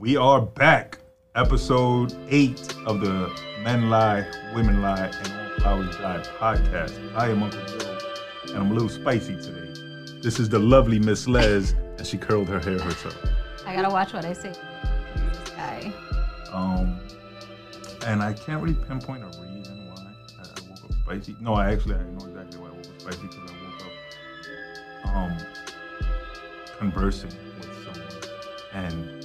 We are back. Episode eight of the Men Lie, Women Lie, and All Flowers Die podcast. I am Uncle Joe, and I'm a little spicy today. This is the lovely Miss Les, and she curled her hair herself. I gotta watch what I say. This guy. Um, and I can't really pinpoint a reason why I, I woke up spicy. No, I actually I know exactly why I woke up spicy because I woke up um conversing with someone and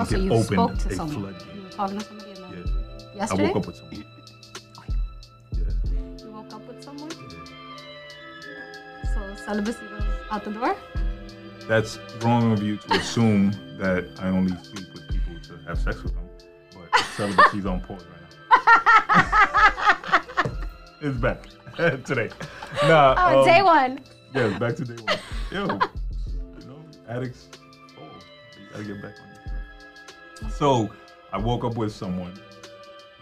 Also, it you opened spoke to someone. You were talking to somebody and then Yeah, I yesterday. woke up with someone. Yeah, You woke up with someone. yeah. So celibacy goes out the door. That's wrong of you to assume that I only sleep with people to have sex with them. But celibacy's on pause right now. it's back today. Nah. Oh, um, day one. Yeah, back to day one. Yo, you know, addicts. Oh, you gotta get back on So, I woke up with someone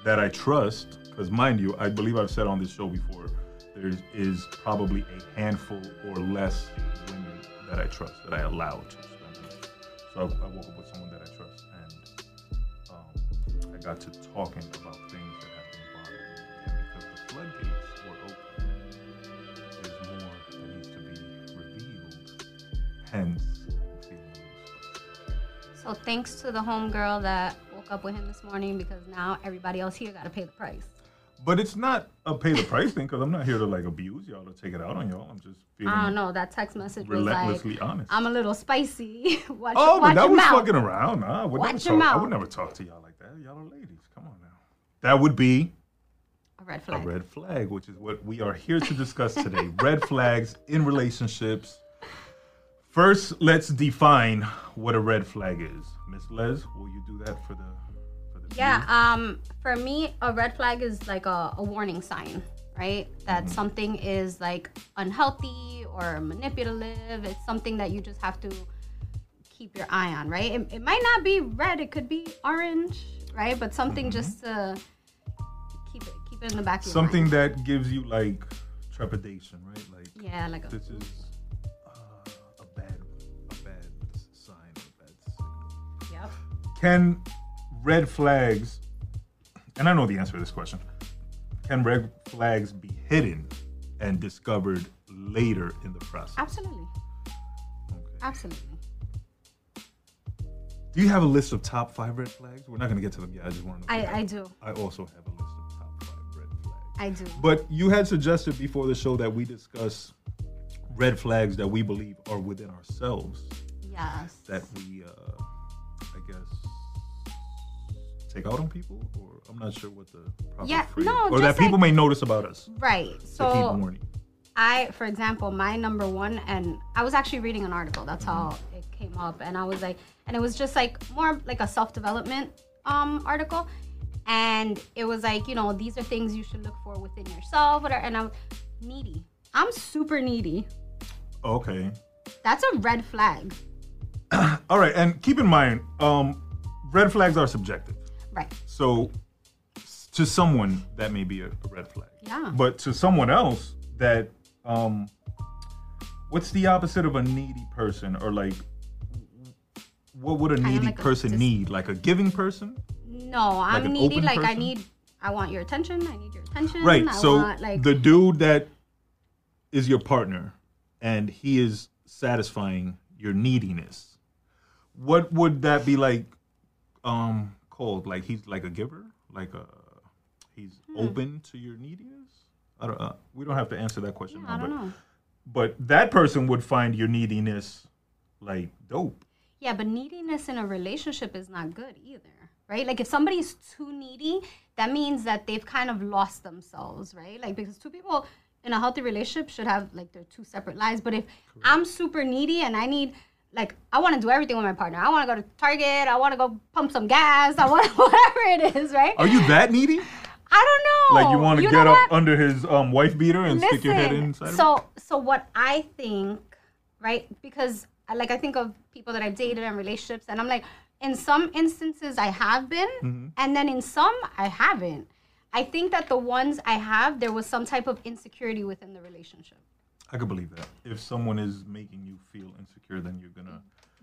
that I trust, because mind you, I believe I've said on this show before, there is probably a handful or less women that I trust that I allow to spend. So I, I woke up with someone that I trust, and um, I got to talking about things So thanks to the homegirl that woke up with him this morning because now everybody else here gotta pay the price. But it's not a pay the price thing because I'm not here to like abuse y'all or take it out on y'all. I'm just feeling I don't know. That text message was like, relentlessly honest. "I'm a little spicy. watch, oh, watch but that was mouth." fucking around. Nah, I would, never Watch your talk, I would never talk to y'all like that. Y'all are ladies. Come on now. That would be A red flag. a red flag, which is what we are here to discuss today. red flags in relationships. First, let's define what a red flag is. Miss Les, will you do that for the for the Yeah, viewers? um, for me, a red flag is like a, a warning sign, right? That Mm-hmm. something is like unhealthy or manipulative. It's something that you just have to keep your eye on, right? It, it might not be red, it could be orange, right? But something Mm-hmm. just to keep it keep it in the back of your Something mind. that gives you like trepidation, right? Like Yeah, like a, this is Can red flags, and I know the answer to this question, can red flags be hidden and discovered later in the process? Absolutely. Okay. Absolutely. Do you have a list of top five red flags? We're not going to get to them yet. I just want to. I, I do. I also have a list of top five red flags. I do. But you had suggested before the show that we discuss red flags that we believe are within ourselves Yes. that we, uh, I guess, take out on people, or I'm not sure what the proper Yeah, phrase, no, or that just people may notice about us. Right. So. I, for example, my number one, and I was actually reading an article. That's how Mm-hmm. it came up, and I was like, and it was just like more like a self development um article, and it was like, you know, these are things you should look for within yourself, whatever. And I'm needy. I'm super needy. Okay. That's a red flag, All right, and keep in mind, um, red flags are subjective. Right? So, to someone that may be a, a red flag. Yeah. But to someone else, that um, what's the opposite of a needy person, or like, what would a needy like a person need? Like a giving person? No, I'm needy. Like I need, I want your attention. I need your attention. Right. I so want, like the dude that is your partner, and he is satisfying your neediness. What would that be like? Um, called like he's like a giver, like a he's Hmm. open to your neediness. I don't. Uh, we don't have to answer that question I now, don't but know. but that person would find your neediness like dope. Yeah, but neediness in a relationship is not good either, right? Like if somebody's too needy, that means that they've kind of lost themselves, right? Like because two people in a healthy relationship should have like their two separate lives. But if I'm super needy and I need like I want to do everything with my partner. I want to go to Target. I want to go pump some gas. I want whatever it is, right? Are you that needy? I don't know. Like you want to get up what? under his um, wife beater and stick your head Listen, inside? So, so what I think, right? Because I- like I think of people that I've dated and relationships, and I'm like, in some instances I have been, Mm-hmm. and then in some I haven't. I think that the ones I have, there was some type of insecurity within the relationship. I could believe that. If someone is making you feel insecure, then you're gonna.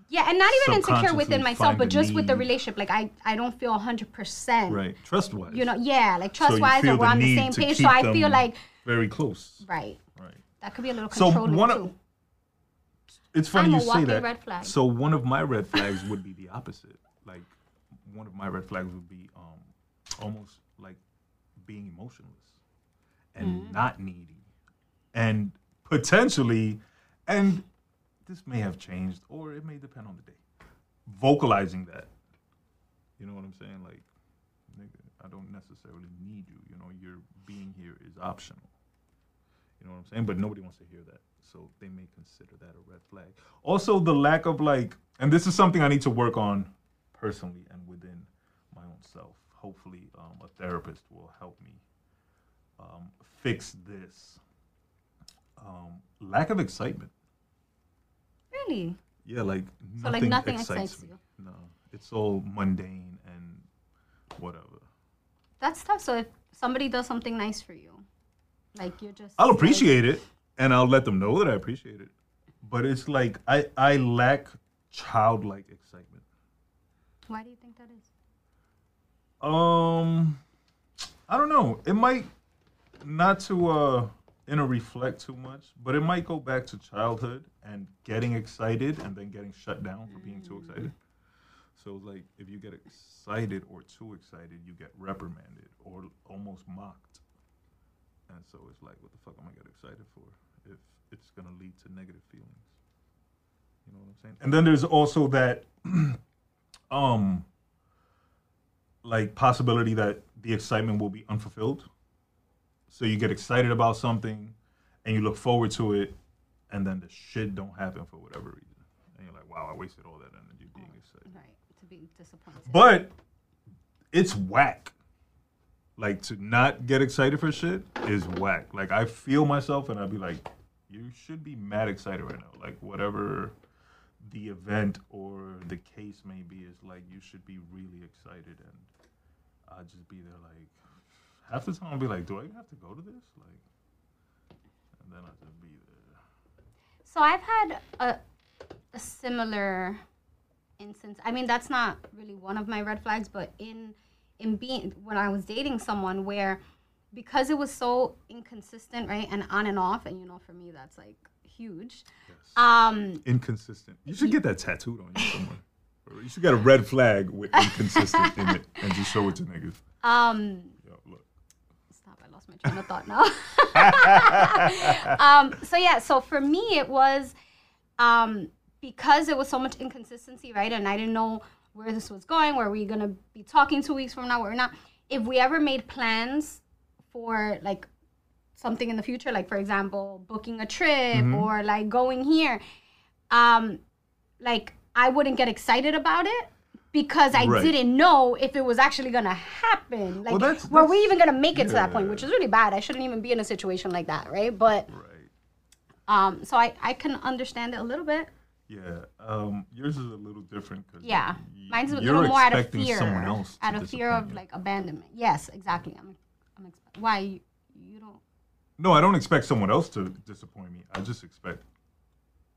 Yeah, and not even insecure within myself, but just with the relationship. Like I, I don't feel hundred percent. Right. Trust wise. You know, yeah, like trust wise, or we're on the same page. So I feel like Very close. right, Right. that could be a little controlling So one of- too. It's funny I'm you say that. So one of my red flags would be the opposite. Like one of my red flags would be um, almost like being emotionless and Mm. not needy, and potentially, and this may have changed or it may depend on the day. Vocalizing that, you know what I'm saying? Like, nigga, I don't necessarily need you. You know, your being here is optional. You know what I'm saying? But nobody wants to hear that. So they may consider that a red flag. Also, the lack of like, and this is something I need to work on personally and within my own self. Hopefully, um, a therapist will help me um, fix this. Um, lack of excitement. Really? Yeah, like So, like, nothing, nothing excites, excites me. you? No, it's all mundane and whatever. That's tough. So if somebody does something nice for you, like you're just I'll like- appreciate it, and I'll let them know that I appreciate it. But it's like I I lack childlike excitement. Why do you think that is? Um, I don't know. It might not to uh know reflect too much, but it might go back to childhood and getting excited and then getting shut down for being too excited. So like if you get excited or too excited, you get reprimanded or almost mocked. And so it's like, what the fuck am I getting excited for if it's gonna lead to negative feelings? You know what I'm saying? And then there's also that um like possibility that the excitement will be unfulfilled. So you get excited about something and you look forward to it and then the shit don't happen for whatever reason. And you're like, wow, I wasted all that energy being excited. Right. To be disappointed. But it's whack. Like to not get excited for shit is whack. Like I feel myself and I'd be like, you should be mad excited right now. Like whatever the event or the case may be is like you should be really excited and I'd just be there like half the time I'll be like, Do I have to go to this? Like and then I'll just be there. So I've had a, a similar instance. I mean, that's not really one of my red flags, but in in being when I was dating someone where because it was so inconsistent, right, and on and off, and you know, for me, that's like huge. Yes. Um, inconsistent. You should get that tattooed on you somewhere. You should get a red flag with inconsistent in it and just show it to niggas. um, I lost my train of thought now. um, so yeah, so for me, it was um, because it was so much inconsistency, right? And I didn't know where this was going. Were we gonna be talking two weeks from now? Or not? If we ever made plans for like something in the future, like for example, booking a trip or like going here, um, like I wouldn't get excited about it because I Right. didn't know if it was actually gonna happen. Like, Well, that's- were we even gonna make it to that point? Which is really bad. I shouldn't even be in a situation like that, right? But Right. um, so I I can understand it a little bit. Yeah. Um, yours is a little different because Yeah, mine's a little more out of fear, someone else out of fear of you. like abandonment. Yes, exactly. I'm, I'm expe- why you, you don't. No, I don't expect someone else to disappoint me. I just expect,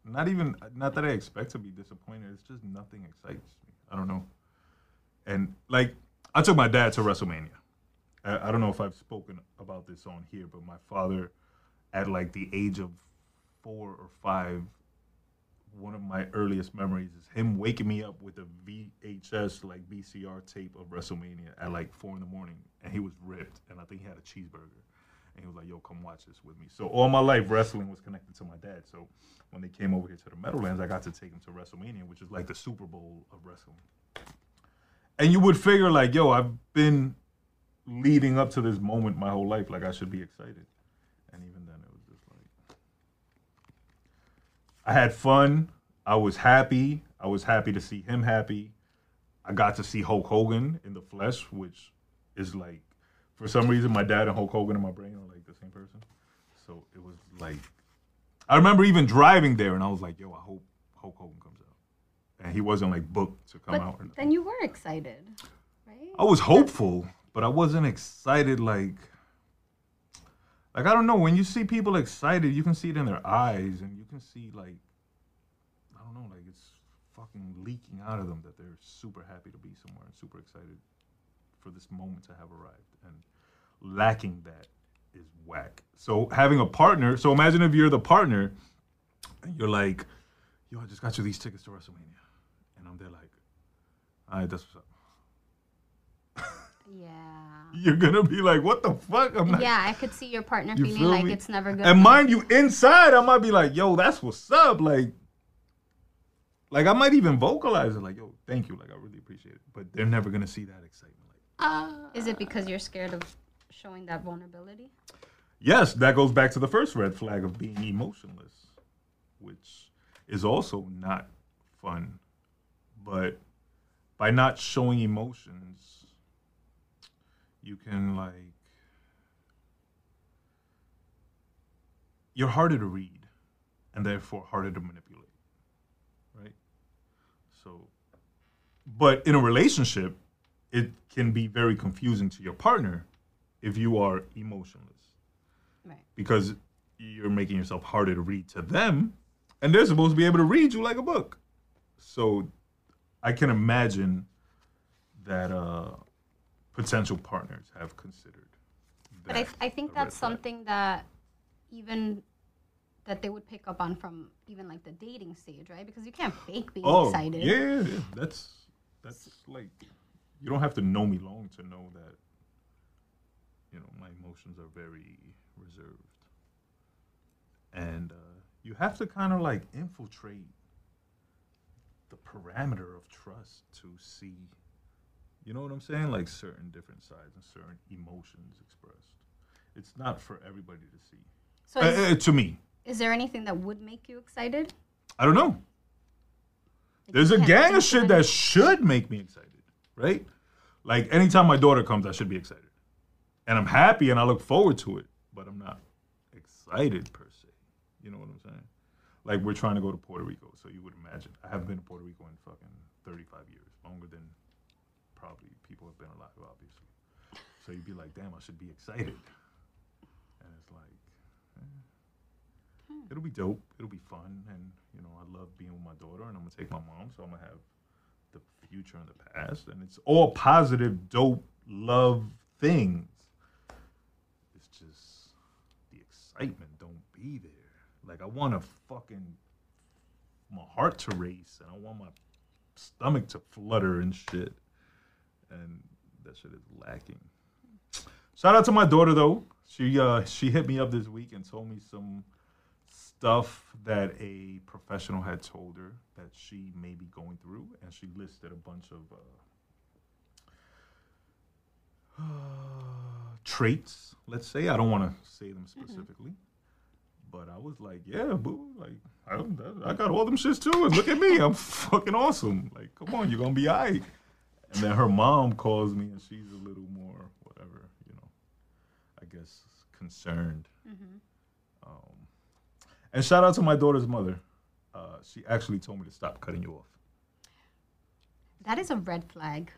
not even, not that I expect to be disappointed. It's just nothing excites me. I don't know. And like, I took my dad to WrestleMania. I, I don't know if I've spoken about this on here, but my father, at like the age of four or five, one of my earliest memories is him waking me up with a VHS like VCR tape of WrestleMania at like four in the morning, and he was ripped, and I think he had a cheeseburger, and he was like, "Yo, come watch this with me." So all my life, wrestling was connected to my dad. So when they came over here to the Meadowlands, I got to take him to WrestleMania, which is like the Super Bowl of wrestling. And you would figure like, "Yo, I've been leading up to this moment my whole life. Like I should be excited," and even then, it was just like. I had fun. I was happy. I was happy to see him happy. I got to see Hulk Hogan in the flesh, which is like, for some reason, my dad and Hulk Hogan in my brain are like the same person. So it was like, I remember even driving there, and I was like, "Yo, I hope Hulk Hogan comes out," and he wasn't like booked to come But out. Or then you were excited, right? I was hopeful, but I wasn't excited like Like I don't know, when you see people excited, you can see it in their eyes, and you can see like, I don't know, like it's fucking leaking out of them that they're super happy to be somewhere and super excited for this moment to have arrived. And lacking that is whack. So having a partner, so imagine if you're the partner, and you're like, yo, I just got you these tickets to WrestleMania, and I'm there like, all right, that's what's up. Yeah. You're gonna be like, what the fuck? I'm not. Yeah, I could see your partner You feeling feel like me? it's never good. And mind you, inside I might be like, yo, that's what's up. Like, like I might even vocalize it, like, yo, thank you, like I really appreciate it. But they're never gonna see that excitement. Like, Is it because you're scared of showing that vulnerability? yes, that goes back to the first red flag of being emotionless, which is also not fun. But by not showing emotions, you can like you're harder to read and therefore harder to manipulate. Right? So but in a relationship, it can be very confusing to your partner if you are emotionless Right. because you're making yourself harder to read to them and they're supposed to be able to read you like a book. So I can imagine that uh, potential partners have considered. But I, I think that's something that even that they would pick up on from even like the dating stage, right? Because you can't fake being Oh, excited. yeah, yeah, yeah. That's that's like you don't have to know me long to know that you know my emotions are very reserved, and uh, you have to kind of like infiltrate the parameter of trust to see. You know what I'm saying? Like certain different sides and certain emotions expressed. It's not for everybody to see. So Uh, uh, to me, is there anything that would make you excited? I don't know. Like, There's a gang of shit that should make me excited, right? Like anytime my daughter comes, I should be excited. And I'm happy and I look forward to it, but I'm not excited per se. You know what I'm saying? Like we're trying to go to Puerto Rico, so you would imagine. I haven't been to Puerto Rico in fucking 35 years, longer than probably people have been alive, obviously. So you'd be like, damn, I should be excited. And it's like, eh, it'll be dope. It'll be fun. And, you know, I love being with my daughter and I'm going to take my mom. So I'm going to have the future and the past. And it's all positive, dope, love things. It's just the excitement don't be there. Like, I want to fucking, my heart to race and I want my stomach to flutter and shit. And that shit is lacking. Shout out to my daughter though. She uh she hit me up this week and told me some stuff that a professional had told her that she may be going through, and she listed a bunch of uh, traits. Let's say I don't want to say them specifically, but I was like, yeah, boo, like I I got all them shits too, and look at me, I'm fucking awesome. Like, come on, you're gonna be alright. And then her mom calls me, and she's a little more whatever, you know, I guess concerned. Um, and shout out to my daughter's mother. Uh, she actually told me to stop cutting you off. That is a red flag.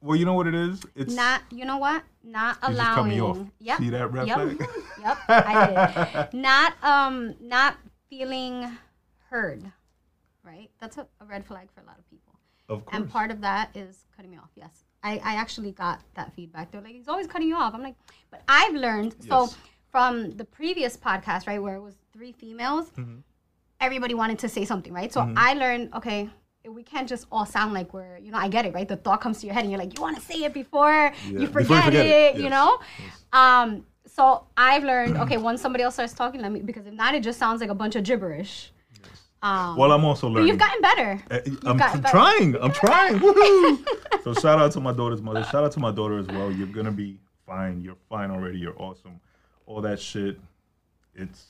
Well, you know what it is? It's Not, you know what? Not You just cut allowing. me off. Yep. See that red yep. flag? yep. I did. Not um, not feeling heard. Right. That's a, a red flag for a lot of people. of course. And part of that is cutting me off. Yes. I, I actually got that feedback. They're like, he's always cutting you off. I'm like, but I've learned. So Yes. From the previous podcast, right, where it was three females, Mm-hmm. everybody wanted to say something, right? So I learned, okay, we can't just all sound like we're, you know, I get it, right? The thought comes to your head and you're like, you want to say it before Yeah, you before you forget, forget it, it, you know? yes. Um, so I've learned, okay, once somebody else starts talking, let me, because if not, it just sounds like a bunch of gibberish. Um, well, I'm also learning. you've gotten better. Uh, I'm gotten better. trying. I'm trying. Woohoo! so shout out to my daughter's mother. Shout out to my daughter as well. You're gonna be fine. You're fine already. You're awesome. All that shit. It's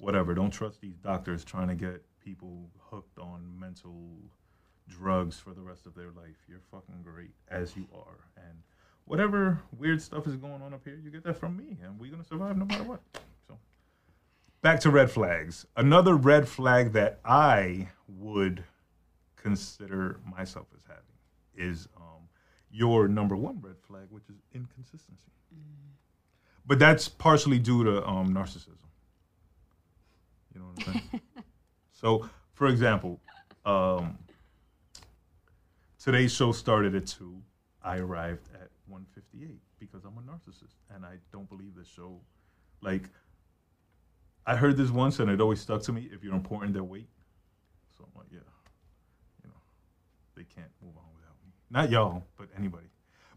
whatever. Don't trust these doctors trying to get people hooked on mental drugs for the rest of their life. You're fucking great as you are. And whatever weird stuff is going on up here, you get that from me, and we're gonna survive no matter what. So back to red flags. Another red flag that I would consider myself as having is um, your number one red flag, which is inconsistency. But that's partially due to um, narcissism. You know what I'm saying? so, for example, um, today's show started at two. I arrived at 158 because I'm a narcissist and I don't believe the show. Like, I heard this once and it always stuck to me. If you're important, then wait. So I'm like, yeah, you know, they can't move on without me. Not y'all, but anybody.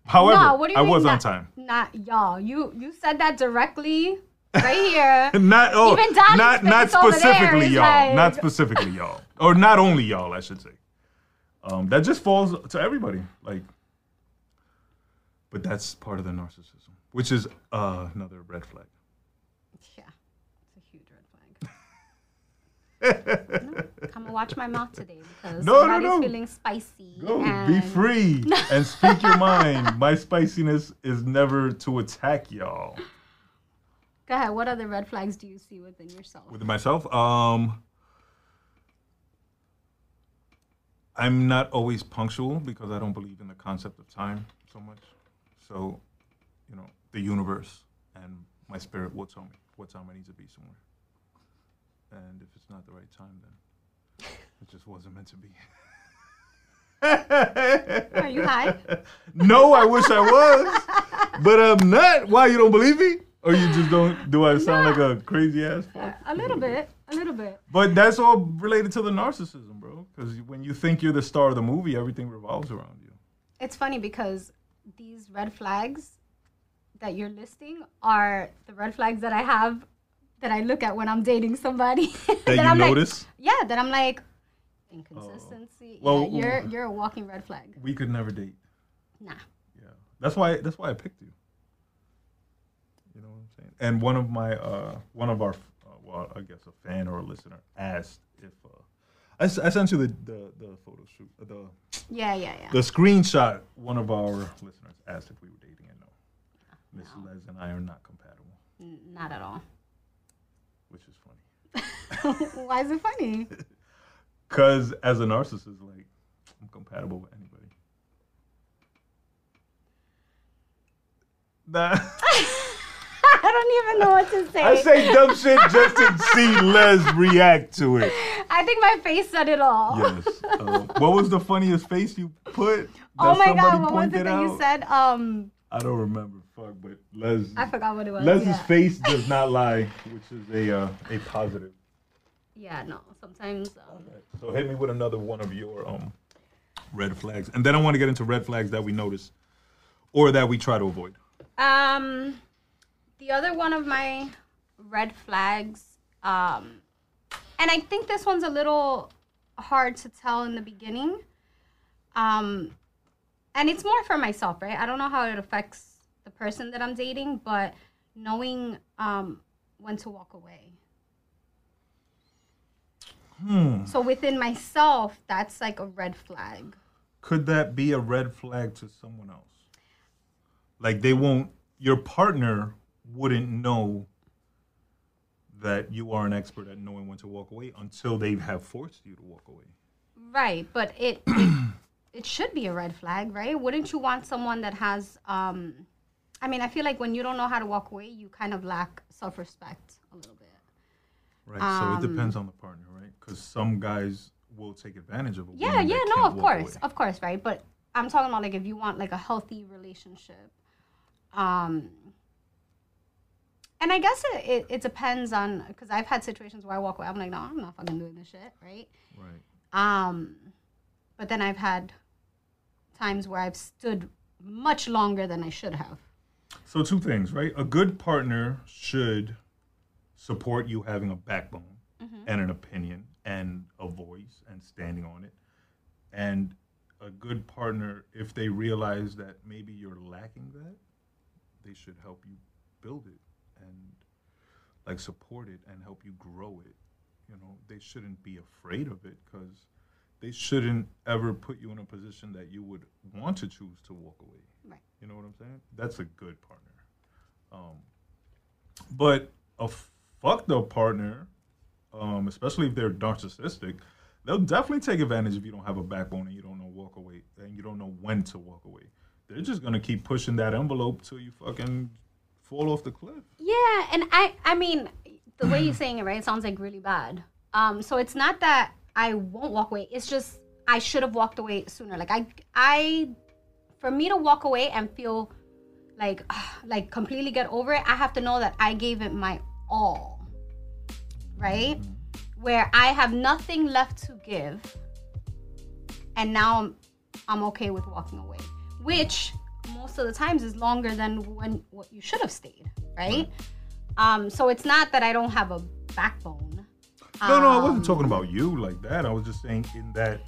However, no, what do you I mean was on time. Not y'all. You you said that directly right here. Not oh, Even Donnie's not not specifically y'all, like- not specifically y'all, or not only y'all, I should say. Um, that just falls to everybody, like. But that's part of the narcissism, which is uh, another red flag. Yeah, it's a huge red flag. No, I'm watch my mouth today because No, no, somebody's no. feeling spicy. Go, and be free and speak your mind. My spiciness is never to attack y'all. Go ahead. What other red flags do you see within yourself? with myself um i'm not always punctual because i don't believe in the concept of time so much so you know the universe and my spirit will tell me what time i need to be somewhere and if it's not the right time then it just wasn't meant to be Are you high? no i wish i was but i'm not why you don't believe me or you just don't do i sound like a crazy ass fuck A little bit. A little bit. But that's all related to the narcissism, bro. Because when you think you're the star of the movie, everything revolves around you. It's funny because these red flags that you're listing are the red flags that I have that I look at when I'm dating somebody. That you I'm like- notice. yeah, that I'm like inconsistency. Well, yeah, you're you're a walking red flag. we could never date. Nah. Yeah, that's why. That's why I picked you. You know what I'm saying? And one of my, uh, one of our, uh, well, I guess a fan or a listener asked if uh, I, s- I sent you the the, the photo shoot, uh, the Yeah, yeah, yeah. the screenshot. One of our listeners asked if we were dating, and no, Miss No. Les and I are not compatible, N- Not at all. Which is funny. Why is it funny? Cause as a narcissist, like I'm compatible with anybody. Nah. I don't even know what to say. I say dumb shit just to see Les react to it. I think my face said it all. Yes. Uh, what was the funniest face you put? That Oh my god, what was the pointed thing you said? Um, I don't remember. Fuck, but Les. I forgot what it was. Les's yeah. face does not lie, which is a uh, a positive. Yeah, no. Sometimes. Um, So hit me with another one of your um red flags, and then I want to get into red flags that we notice or that we try to avoid. Um, the other one of my red flags, um, and I think this one's a little hard to tell in the beginning. Um, and it's more for myself, right? I don't know how it affects the person that I'm dating, but knowing um, when to walk away. Hmm. So within myself, that's like a red flag. Could that be a red flag to someone else? Like they won't, your partner wouldn't know that you are an expert at knowing when to walk away until they have forced you to walk away. Right, but it it, it should be a red flag, right? Wouldn't you want someone that has um I mean, I feel like when you don't know how to walk away, you kind of lack self-respect a little bit. Right. so Um, it depends on the partner, right? Because some guys will take advantage of a Yeah, woman yeah, no, of course. away. Of course, right? But I'm talking about like if you want like a healthy relationship. Um and I guess it, it, it depends on because I've had situations where I walk away. I'm like, no, I'm not fucking doing this shit, right? Right. Um, but then I've had times where I've stood much longer than I should have. So two things, right? A good partner should support you having a backbone Mm-hmm. and an opinion and a voice and standing on it. And a good partner, if they realize that maybe you're lacking that, they should help you build it and like support it and help you grow it. You know, they shouldn't be afraid of it because they shouldn't ever put you in a position that you would want to choose to walk away. Right. You know what I'm saying? That's a good partner. Um, but a fucked up partner, um, especially if they're narcissistic, they'll definitely take advantage if you don't have a backbone and you don't know walk away and you don't know when to walk away. They're just gonna keep pushing that envelope till you fucking fall off the cliff. Yeah, and I I mean the way you're saying it, right? It sounds like really bad. Um, so it's not that I won't walk away. It's just I should have walked away sooner. Like I I for me to walk away and feel like like completely get over it, I have to know that I gave it my all. Right? Where I have nothing left to give and now I'm I'm okay with walking away. Which most of the times is longer than when what you should have stayed, right? Um, so it's not that I don't have a backbone. No, no, I Um, wasn't talking about you like that. I was just saying in that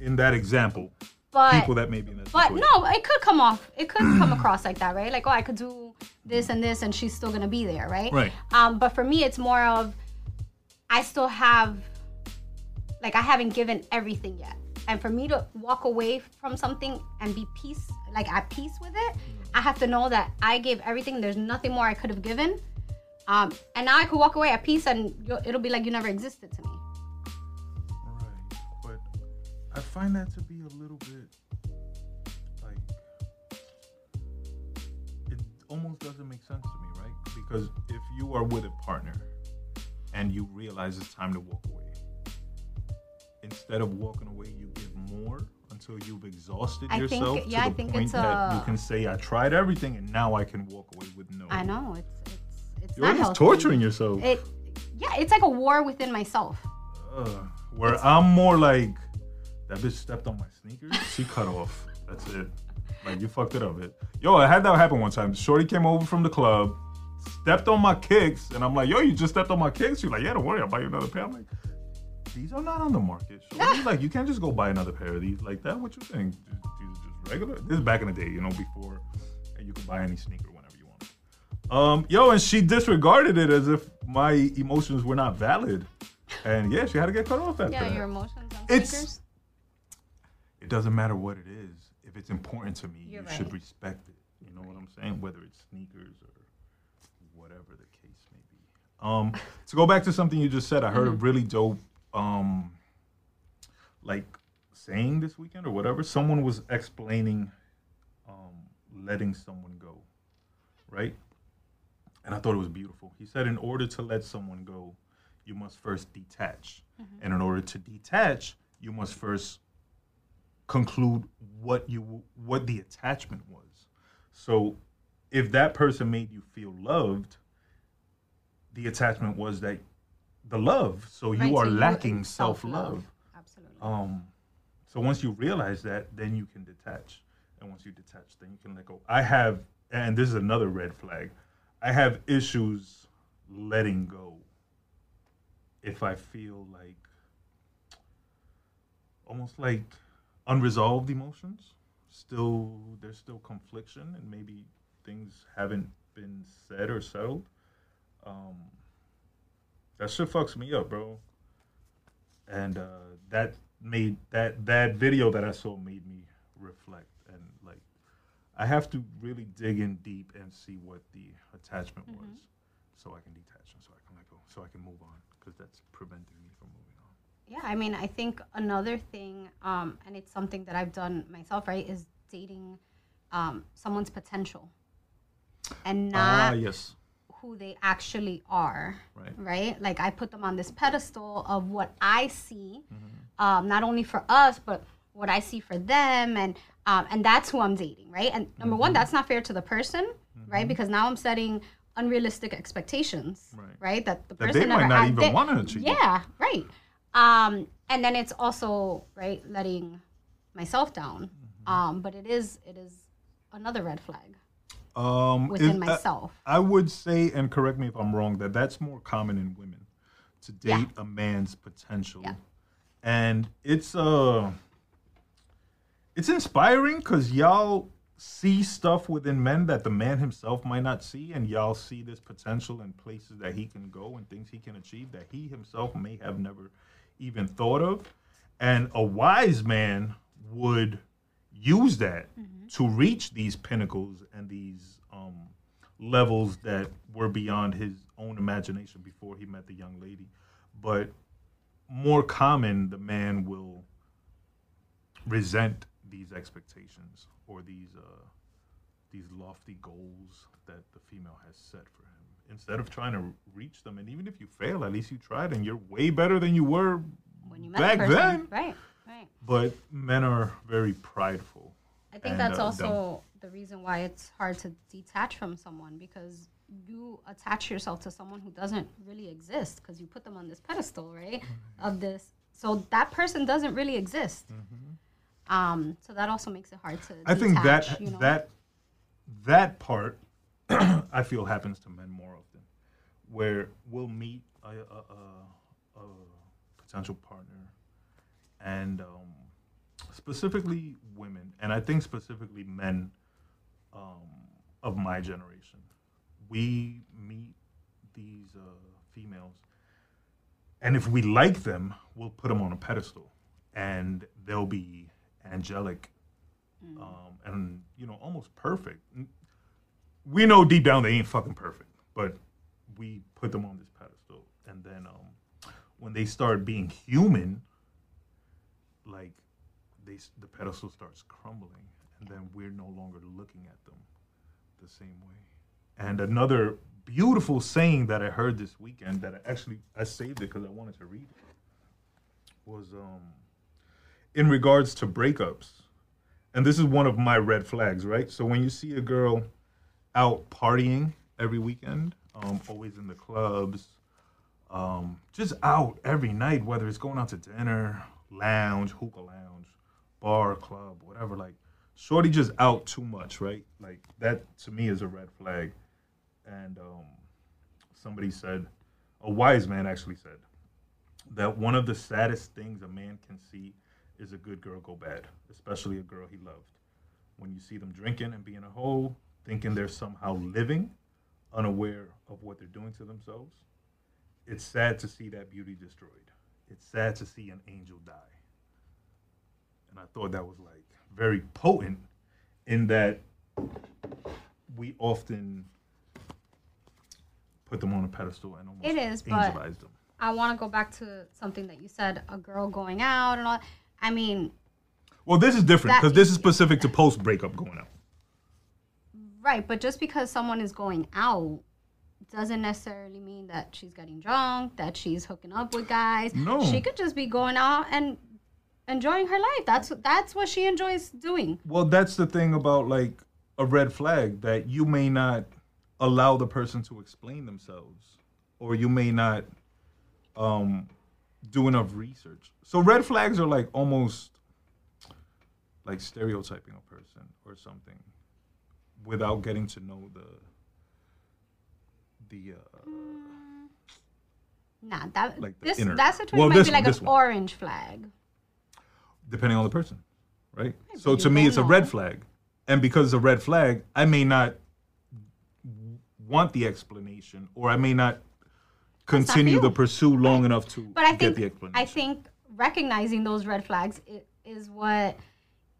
in that example, But people that may be in that but situation. no, it could come off. It could come across like that, right? Like, oh, I could do this and this, and she's still gonna be there, right? Right. Um, but for me, it's more of I still have, like, I haven't given everything yet, and for me to walk away from something and be peace, like at peace with it, I have to know that I gave everything. There's nothing more I could have given. Um, and now I could walk away at peace, and you'll- it'll be like you never existed to me. Right. But I find that to be a little bit like it almost doesn't make sense to me, right? Because if you are with a partner and you realize it's time to walk away, instead of walking away, you give more until you've exhausted I think- yourself yeah, to the think point it's that you can say, "I tried everything, and now I can walk away with no." I know it's it's it's You're not just healthy. torturing yourself. It, yeah, it's like a war within myself. Ugh. where I'm more like that bitch stepped on my sneakers. She cut off. That's it. Like you fucked it up. It. Yo, I had that happen one time. Shorty came over from the club, stepped on my kicks, and I'm like, "Yo, you just stepped on my kicks." She's like, "Yeah, don't worry, I'll buy you another pair." I'm like, "These are not on the market." Shorty. like, you can't just go buy another pair of these like that. What you think? Just, these are just regular. This is back in the day, you know, before you could buy any sneaker whenever you want. Um, yo, and she disregarded it as if my emotions were not valid. And yeah, she had to get cut off after Yeah, that. your emotions on It's- sneakers. it doesn't matter what it is. If it's important to me, You're you should respect it. You know what I'm saying? Whether it's sneakers or whatever the case may be. Um, to go back to something you just said, I heard a Mm-hmm. really dope, um, like saying this weekend or whatever. Someone was explaining um, letting someone go, right? And I thought it was beautiful. He said, in order to let someone go, you must first detach. And in order to detach, you must first conclude what you what the attachment was. So if that person made you feel loved, the attachment was that the love. So you Right, are so lacking it's self-love. Absolutely. Um, so once you realize that, then you can detach, and once you detach, then you can let go. I have, and this is another red flag. I have issues letting go. If I feel like almost like unresolved emotions, still there's still confliction, and maybe things haven't been said or settled. Um, that shit fucks me up, bro and uh, that made that that video that I saw made me reflect I have to really dig in deep and see what the attachment Mm-hmm. was, so I can detach and so I can let go, so I can move on because that's preventing me from moving on. yeah, I mean, I think another thing, um, and it's something that I've done myself, right, is dating um, someone's potential and Ah, not yes, who they actually are. right. right? Like I put them on this pedestal of what I see, Mm-hmm. um, not only for us, but what I see for them, and um, and that's who I'm dating, right? And number Mm-hmm. one, that's not fair to the person, right? Because now I'm setting unrealistic expectations, Right. right? That the That person they might not even they- wanna achieve. Yeah, right. Um, and then it's also right letting myself down, Mm-hmm. um, but it is it is another red flag Um, within is- myself. I would say, and correct me if I'm wrong, that that's more common in women to Yeah. date a man's potential, Yeah. and it's uh, it's inspiring because y'all see stuff within men that the man himself might not see, and y'all see this potential in places that he can go and things he can achieve that he himself may have never even thought of, and a wise man would use that to reach these pinnacles and these um, levels that were beyond his own imagination before he met the young lady. But more common, the man will resent these expectations or these uh, these lofty goals that the female has set for him. Instead of trying to reach them, and even if you fail, at least you tried, and you're way better than you were When you met back the then. Right. Right. But men are very prideful. I think And, that's uh, also the reason why it's hard to detach from someone because you attach yourself to someone who doesn't really exist because you put them on this pedestal, right? Mm-hmm. Of this, so that person doesn't really exist. Um, so that also makes it hard to. I think that you know? that that part I feel happens to men more often, where we'll meet a, a, a, a potential partner, and um, specifically women, and I think specifically men um, of my generation, we meet these uh, females, and if we like them, we'll put them on a pedestal, and they'll be angelic um, and you know almost perfect. We know deep down they ain't fucking perfect, but we put them on this pedestal, and then um, when they start being human, like they the pedestal starts crumbling, and then we're no longer looking at them the same way. And another beautiful saying that I heard this weekend that I actually I saved it because I wanted to read it was um in regards to breakups and this is one of my red flags, right? So when you see a girl out partying every weekend, um, always in the clubs, um, just out every night, whether it's going out to dinner, lounge, hookah lounge, bar, club, whatever, like shorty just out too much, right? Like that to me is a red flag. And um, somebody said, a wise man actually said, that one of the saddest things a man can see is a good girl go bad, especially a girl he loved. When you see them drinking and being a hole, thinking they're somehow living, unaware of what they're doing to themselves, it's sad to see that beauty destroyed. It's sad to see an angel die. And I thought that was like very potent in that we often put them on a pedestal and almost It is, but- angelize them. I want to go back to something that you said, a girl going out and all. I mean, Well, this is different because this is specific to post breakup going out. right, but just because someone is going out doesn't necessarily mean that she's getting drunk, that she's hooking up with guys. No. She could just be going out and enjoying her life. That's that's what she enjoys doing. Well, that's the thing about like a red flag that you may not allow the person to explain themselves, or you may not um, do enough research. So red flags are like almost like stereotyping a person or something without getting to know the the uh, Nah, that Like this inner- that situation Well, might this be like an one. orange flag. depending on the person, right? So to me, it's a red flag, and because it's a red flag, I may not want the explanation, or I may not continue the pursuit long enough to But I get think the explanation. I think recognizing those red flags is what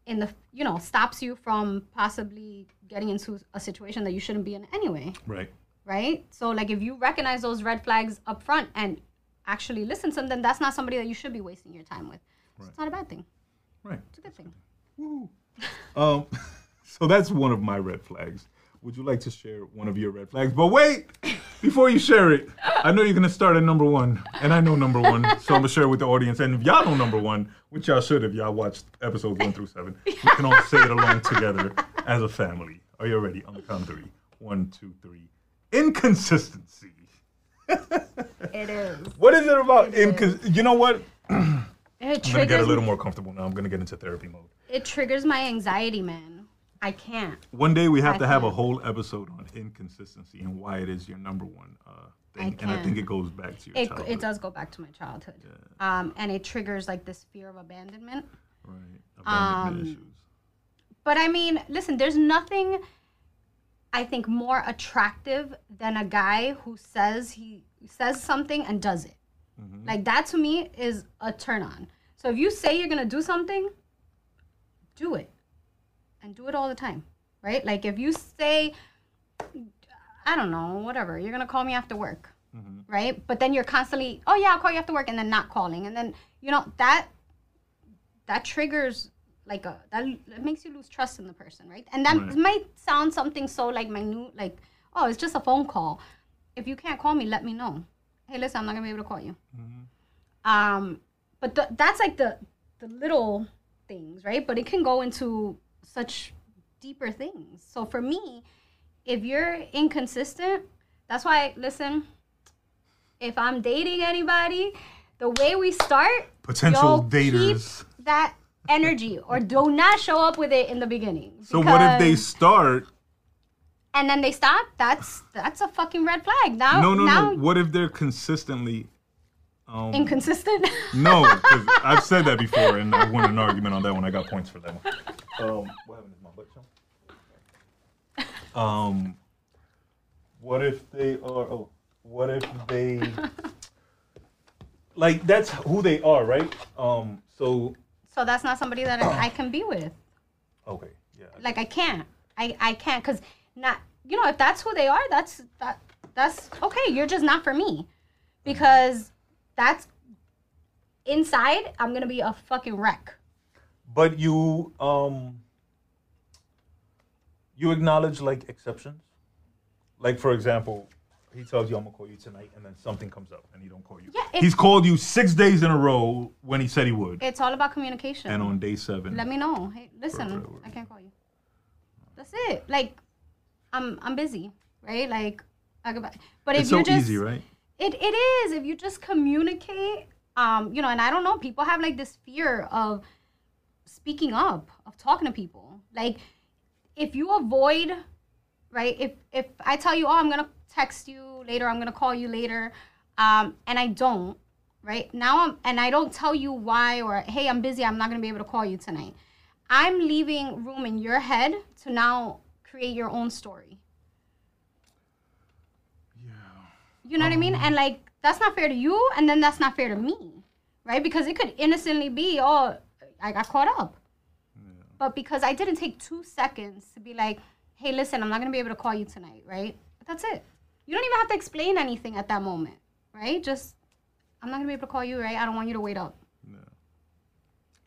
in the you know stops you from possibly getting into a situation that you shouldn't be in anyway, right. right? So like if you recognize those red flags up front and actually listen to them, then that's not somebody that you should be wasting your time with. So It's not a bad thing. Right. It's a good thing. Woo. Um, so that's one of my red flags. Would you like to share one of your red flags? But wait, before you share it, I know you're gonna start at number one, and I know number one, so I'm gonna share it with the audience. And if y'all know number one, which y'all should if y'all watched episodes one through seven, we can all say it along together as a family. Are you ready? On the count of three. One, two, three. Inconsistency. It is. What is it about incons? You know what? It I'm gonna get a little more comfortable now. I'm gonna get into therapy mode. It triggers my anxiety, man. I can't. One day we have I to have a can't. whole episode on inconsistency and why it is your number one uh, thing. I and I think it goes back to your It, childhood. it does go back to my childhood. Um, and it triggers like this fear of abandonment. Right. Abandonment Um, issues. But I mean, listen, there's nothing I think more attractive than a guy who says he says something and does it. Mm-hmm. Like that to me is a turn on. So if you say you're gonna do something, do it. And do it all the time. Right? Like if you say I don't know, whatever, you're gonna call me after work. Mm-hmm. Right? But then you're constantly, oh yeah, I'll call you after work and then not calling. And then, you know, that that triggers like a that, that makes you lose trust in the person, right? And that Right. might sound something so like minute, like oh, it's just a phone call. If you can't call me, let me know. Hey, listen, I'm not gonna be able to call you. Um, but the, that's like the the little things, right? But it can go into such deeper things. So for me, if you're inconsistent, that's why listen. If I'm dating anybody, the way we start, Potential daters. that energy, or do not show up with it in the beginning. So what if they start? and then they stop? That's that's a fucking red flag. Now, No, no, now no. What if they're consistently? Um, inconsistent. no, 'cause I've said that before, and I won an argument on that one. I got points for that one. Um, what happened to my butt? Um, what if they are? Oh, what if they? Like that's who they are, right? Um, so so that's not somebody that I, I can be with. okay, yeah. like I can't. I I can't because not you know if that's who they are, that's that that's okay. You're just not for me because that's inside. I'm gonna be a fucking wreck. But you um you acknowledge like exceptions. Like for example, he tells you I'm gonna call you tonight, and then something comes up and he don't call you. Yeah, it's- He's called you six days in a row when he said he would, It's all about communication. and on day seven, Let me know. Hey, listen, Word, word, word. I can't call you. That's it. Like, I'm I'm busy, right? Like, I could, but if it's you so just easy, right? It it is if you just communicate. Um, you know, and I don't know. People have like this fear of speaking up, of talking to people. Like, if you avoid, right? If if I tell you, oh, I'm gonna text you later, I'm gonna call you later, um, and I don't, right now, I'm and I don't tell you why or hey, I'm busy, I'm not gonna be able to call you tonight. I'm leaving room in your head to now create your own story. Yeah. You know what I mean? And like that's not fair to you, and then that's not fair to me, right? Because it could innocently be, oh, I got caught up. But because I didn't take two seconds to be like, hey, listen, I'm not gonna be able to call you tonight, right? That's it. You don't even have to explain anything at that moment, right? Just I'm not gonna be able to call you, right? I don't want you to wait up. Yeah.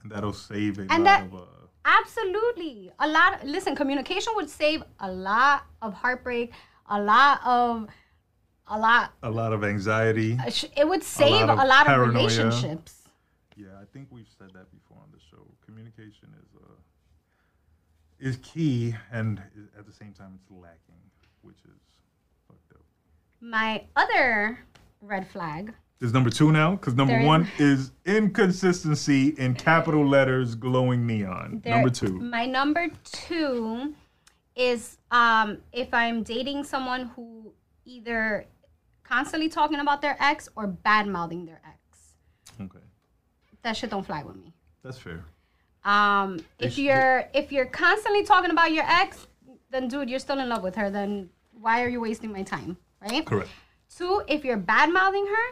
And that'll save a And lot that- of. Uh, Absolutely. A lot listen, communication would save a lot of heartbreak, a lot of a lot a lot of anxiety. it would save a lot lot of of, relationships. Yeah, I think we've said that before on the show. Communication is uh, is key, and at the same time, it's lacking, which is fucked up. My other red flag. Is number two now? Because number There is- one is inconsistency in capital letters, glowing neon. there- number two. My number two is um, if I'm dating someone who either constantly talking about their ex or bad mouthing their ex. Okay, That shit don't fly with me. that's fair. Um, if sh- you're if you're constantly talking about your ex, then dude, you're still in love with her. Then why are you wasting my time, right? Correct. Two, if you're bad mouthing her,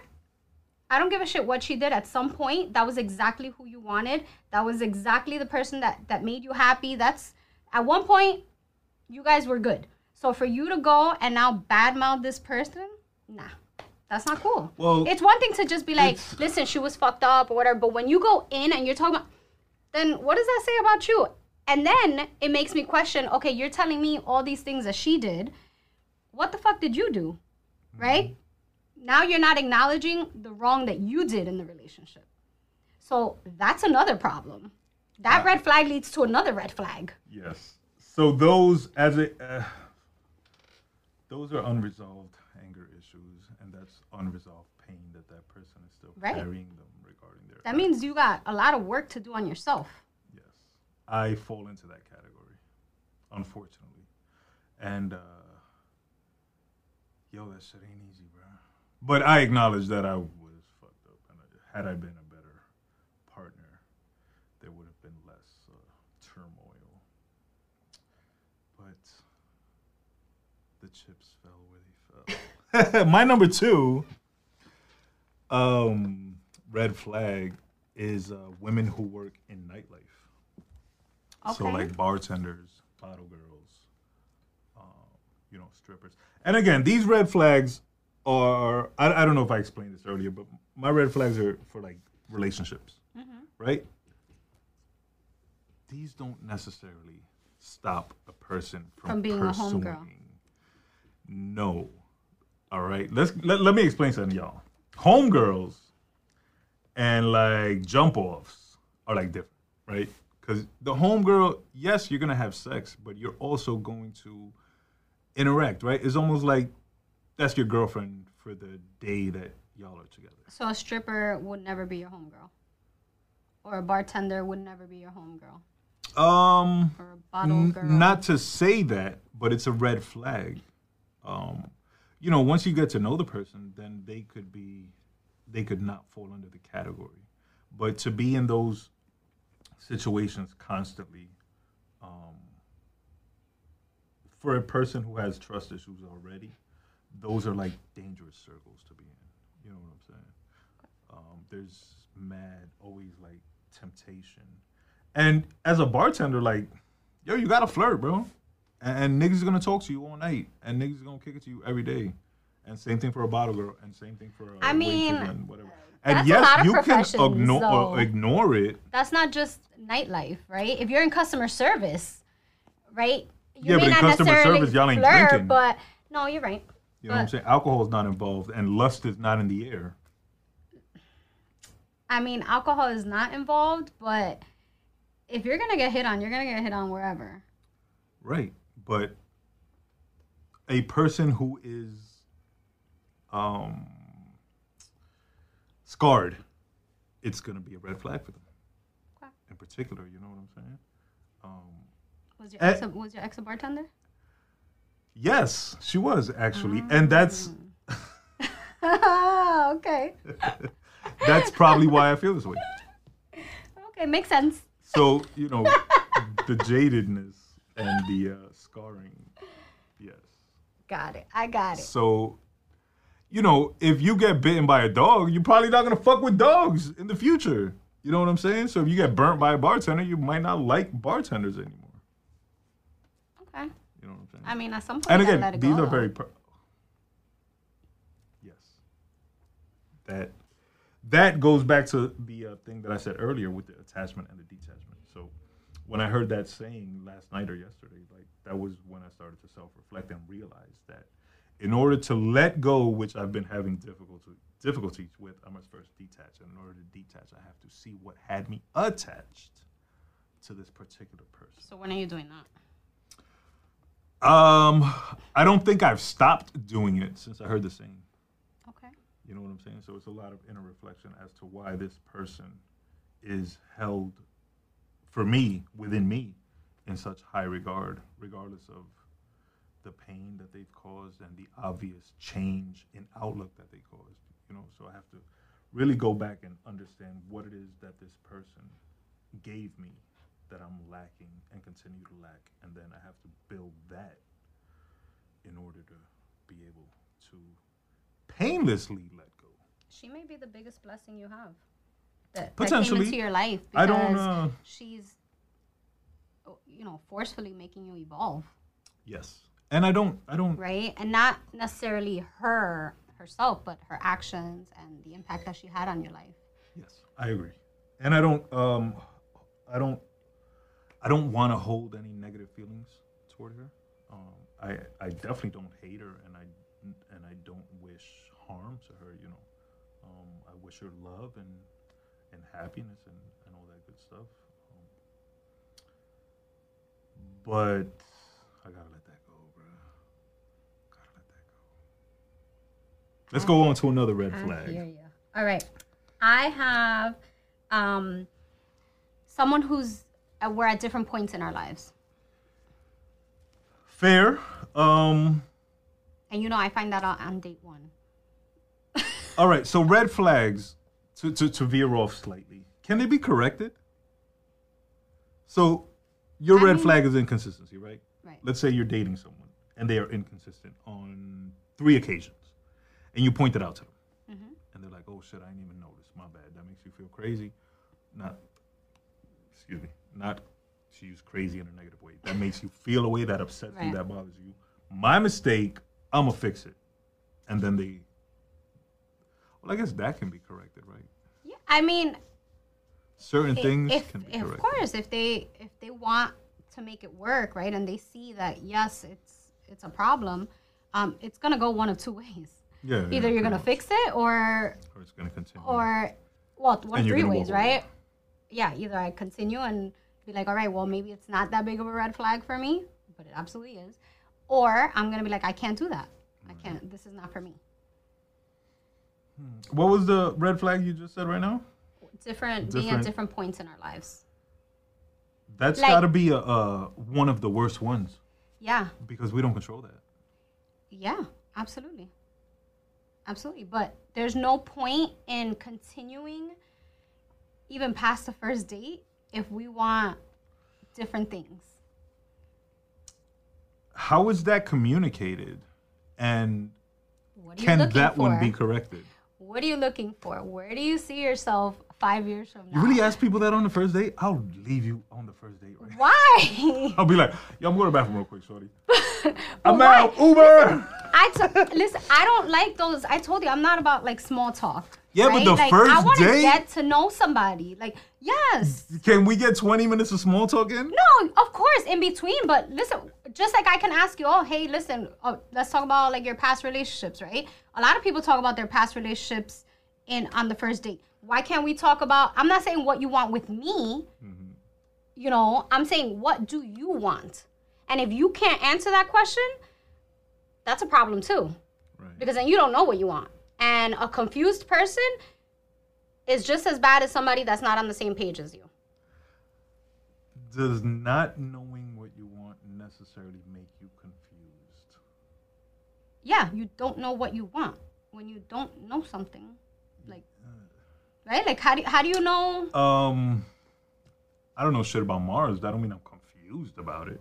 I don't give a shit what she did. At some point, that was exactly who you wanted. That was exactly the person that that made you happy. That's at one point, you guys were good. So for you to go and now badmouth this person, nah, that's not cool. Well, it's one thing to just be like, listen, she was fucked up or whatever. But when you go in and you're talking about, then what does that say about you? And then it makes me question. Okay, you're telling me all these things that she did. What the fuck did you do? Right? Now you're not acknowledging the wrong that you did in the relationship. So that's another problem. That red flag leads to another red flag. Yes. So those as a uh, those are unresolved anger issues, and that's unresolved pain that that person is still Right. carrying them regarding their. That means you got a lot of work to do on yourself. Yes, I fall into that category, unfortunately, and uh, yo, that shit ain't easy, bro. But I acknowledge that I was fucked up, and had I been a better partner, there would have been less uh, turmoil. But the chips fell where they fell. My number two, um, red flag, is uh, women who work in nightlife. Okay. So like bartenders, bottle girls, um, you know, strippers. And again, these red flags are I, I don't know if I explained this earlier, but my red flags are for like relationships, right? these don't necessarily stop a person from, From being a pursuing. homegirl. No. All right. Let's let, let me explain something, y'all. Homegirls and like jump offs are like different, right? Because the homegirl, yes, you're gonna have sex, but you're also going to interact, right? It's almost like that's your girlfriend for the day that y'all are together. So a stripper would never be your homegirl, or a bartender would never be your homegirl, Um, or a bottle N- not to say that, but it's a red flag. Um, you know, once you get to know the person, then they could be, they could not fall under the category. But to be in those situations constantly, um, for a person who has trust issues already, those are like dangerous circles to be in. You know what I'm saying? Um, there's mad, always like temptation. And as a bartender, like, yo, you gotta flirt, bro. And, and niggas is gonna talk to you all night, and niggas is gonna kick it to you every day. And same thing for a bottle girl, and same thing for a I mean, and whatever. And that's a yes, lot of you can ignore though. uh, ignore it. That's not just nightlife, right? If you're in customer service, right? You Yeah, may but in not customer necessarily service, y'all ain't flirt, drinking. But no, you're right. You know what I'm saying? Alcohol is not involved, and lust is not in the air. I mean, alcohol is not involved, but if you're gonna get hit on, you're gonna get hit on wherever. Right. But a person who is um, scarred, it's going to be a red flag for them. Okay. In particular, you know what I'm saying? Um, Was your Eh. ex a, was your ex a bartender? yes, she was actually. And that's okay. that's probably why I feel this way. Okay, makes sense. So, you know, the jadedness and the uh, scarring. Yes. Got it. I got it. So, you know, if you get bitten by a dog, you're probably not gonna fuck with dogs in the future. You know what I'm saying? So if you get burnt by a bartender, you might not like bartenders anymore. Okay. You know what I'm saying? I mean, at some point, and again, these go, are though. very. Per- yes. That that goes back to the uh, thing that I said earlier with the attachment and the detachment. So when I heard that saying last night or yesterday, like that was when I started to self-reflect and realize that in order to let go, which I've been having difficulty difficulties with, I must first detach. And in order to detach, I have to see what had me attached to this particular person. So when are you doing that? Um, I don't think I've stopped doing it since I heard the saying. Okay. You know what I'm saying? So it's a lot of inner reflection as to why this person is held, for me, within me, in such high regard, regardless of the pain that they've caused and the obvious change in outlook that they caused. You know, so I have to really go back and understand what it is that this person gave me that I'm lacking and continue to lack, and then I have to build that in order to be able to painlessly let go. She may be the biggest blessing you have. That, that came Potentially. into your life because I don't uh, she's, you know, forcefully making you evolve, yes, and I don't, I don't. right? And not necessarily her herself, but her actions and the impact that she had on your life. Yes, I agree, and I don't, um, I don't, I don't want to hold any negative feelings toward her. Um, I, I definitely don't hate her, and I, and I don't wish harm to her. You know, um, I wish her love and, and happiness and, and all that good stuff. Um, but I gotta let that go, bro. Gotta let that go. Let's go on to another red I flag. hear you. All right. I have um, someone who's uh, we're at different points in our lives, Fair. Um, and you know I find that out on date one. all right. So red flags to, to, to veer off slightly. Can they be corrected? So your I red mean- flag is inconsistency, right? Right. Let's say you're dating someone and they are inconsistent on three occasions, and you point it out to them, Mm-hmm. and they're like, "Oh shit, I didn't even notice. My bad. That makes you feel crazy." Not, excuse me, not. She used crazy in a negative way. That makes you feel a way that upsets you, that bothers you. My mistake. I'ma fix it, and then they. Well, I guess that can be corrected, right? Yeah, I mean, certain i- things if, can be of course if they if they want to make it work right and they see that yes it's it's a problem um, it's gonna go one of two ways Yeah. either yeah, you're gonna pretty fix it or. Or it's gonna continue. or well one And of three ways right yeah either i continue and be like all right well maybe it's not that big of a red flag for me but it absolutely is or i'm gonna be like i can't do that i can't this is not for me what was the red flag you just said right now? different, being at Different- different points in our lives That's Like- got to be a, uh, one of the worst ones yeah because we don't control that. Yeah, absolutely. Absolutely. But there's no point in continuing even past the first date if we want different things. How is that communicated? And What are you can that for? one be corrected? What are you looking for? Where do you see yourself five years from now? You really ask people that on the first date? I'll leave you on the first date, right? Why? I'll be like, yo, I'm going to the bathroom real quick, shorty. I'm why? out, Uber. I took listen. I don't like those. I told you I'm not about like small talk. Yeah, but right? the like, I first want to get to know somebody. Like, yes. Can we get 20 minutes of small talk in? No, of course, in between. But listen, just like I can ask you, oh, hey, listen, oh, let's talk about like your past relationships, right? A lot of people talk about their past relationships in on the first date. Why can't we talk about? I'm not saying what you want with me. Mm-hmm. You know, I'm saying what do you want? And if you can't answer that question, that's a problem too, Right. because then you don't know what you want. And a confused person is just as bad as somebody that's not on the same page as you. Does not knowing what you want necessarily make you confused? yeah, you don't know what you want when you don't know something. Like, right? Like, how do how do you know? Um, I don't know shit about Mars. That don't mean I'm confused about it.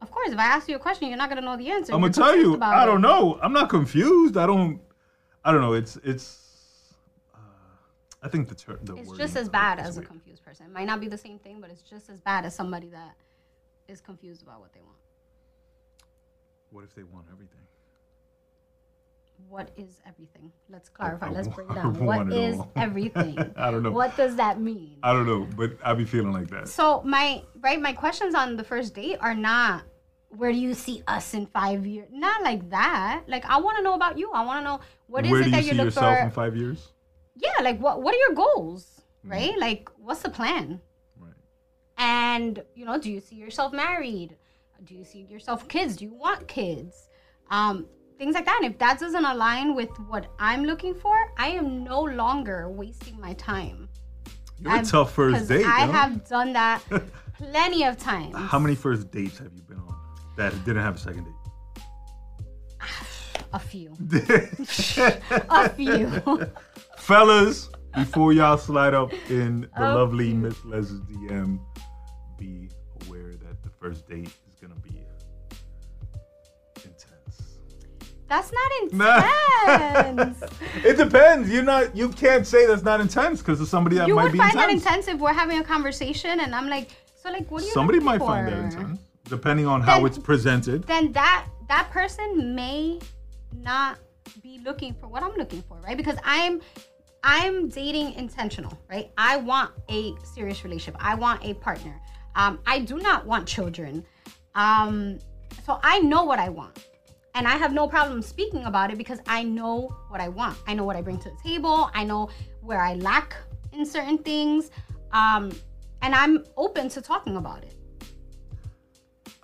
Of course, if I ask you a question, you're not gonna know the answer. I'm gonna tell you. I don't know. I'm not confused. I don't. I don't know. It's it's. Uh, I think the term. The It's just as bad as a confused person. It might not be the same thing, but it's just as bad as somebody that is confused about what they want. What if they want everything? What is everything? Let's clarify. I Let's break down. What is everything? I don't know. What does that mean? I don't know, but I be feeling like that. So my right, my questions on the first date are not where do you see us in five years? Not like that. Like I want to know about you. I want to know what is Where it do you that see you look yourself for. in five years? yeah, like what what are your goals? Mm-hmm. Right? Like what's the plan? Right. And you know, do you see yourself married? Do you see yourself kids? Do you want kids? Um, things like that. And if that doesn't align with what I'm looking for, I am no longer wasting my time. You're a I'm- tough first date. I yo. have done that plenty of times. How many first dates have you been on that didn't have a second date A few. A few. Fellas, before y'all slide up in the Oh, lovely. Miss Les's DM, be aware that the first date gonna be intense. That's not intense. It depends. You're not. You can't say that's not intense because of somebody that might be like. you might would find intense. that intense if we're having a conversation and I'm like, so like, what do you? Somebody might find that intense, depending on how it's presented. Then that that person may not be looking for what I'm looking for, right? Because I'm I'm dating intentional, right? I want a serious relationship. I want a partner. Um, I do not want children. Um, so I know what I want. And I have no problem speaking about it because I know what I want. I know what I bring to the table. I know where I lack in certain things. Um, and I'm open to talking about it.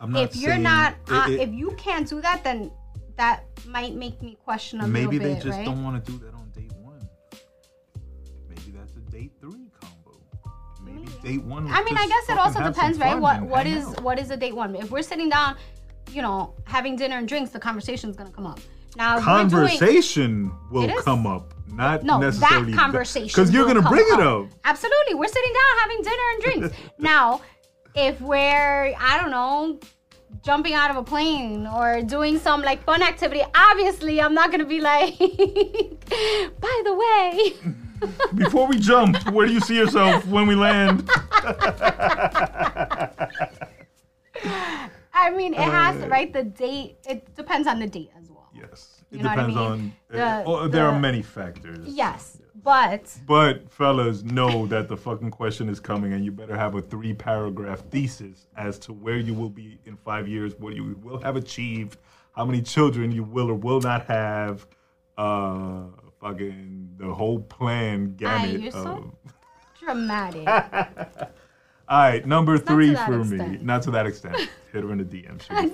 I'm not if you're not, uh, it- if you can't do that, then that might make me question a maybe little they just right? don't want to do that date one. I mean, I guess it also depends, right? What what is out. what is a date one? If we're sitting down, you know, having dinner and drinks, the conversation's gonna come up. Now, we're doing, conversation will come up, not no, necessarily that conversation because you're gonna bring it up. Absolutely, we're sitting down having dinner and drinks. now, if we're I don't know, jumping out of a plane or doing some like fun activity, obviously I'm not gonna be like, by the way. Before we jump, where do you see yourself when we land? I mean, it has Uh, to, right? The date, it depends on the date as well. Yes, it You know what I depends mean? on. The- uh, oh, there the- are many factors. Yes, But But fellas, know that the fucking question is coming, and you better have a three-paragraph thesis as to where you will be in five years, what you will have achieved, how many children you will or will not have, uh, fucking the whole plan gamut. you're so- dramatic. All right, number three for me. Not to that extent. Hit her in the DM. fine.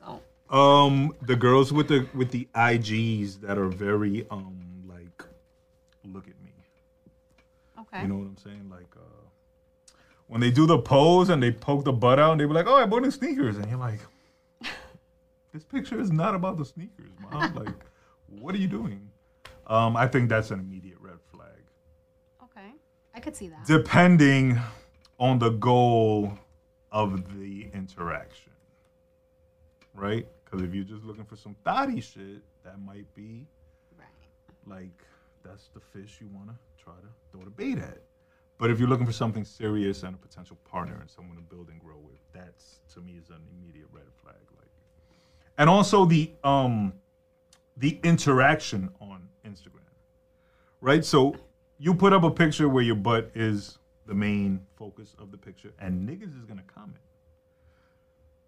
so, Um, the girls with the with the IGs that are very um like, look at me. okay. You know what I'm saying? Like, uh, when they do the pose and they poke the butt out and they be like, "Oh, I bought new sneakers," and you're like, "This picture is not about the sneakers, mom. like, what are you doing?" Um, I think that's an immediate red flag. okay. I could see that. depending on the goal of the interaction, right? Because if you're just looking for some thotty shit, that might be right. like that's the fish you want to try to throw the bait at. But if you're looking for something serious and a potential partner and someone to build and grow with, that's to me is an immediate red flag. Like, and also the um the interaction on Instagram, right? So you put up a picture where your butt is the main focus of the picture, and niggas is gonna comment.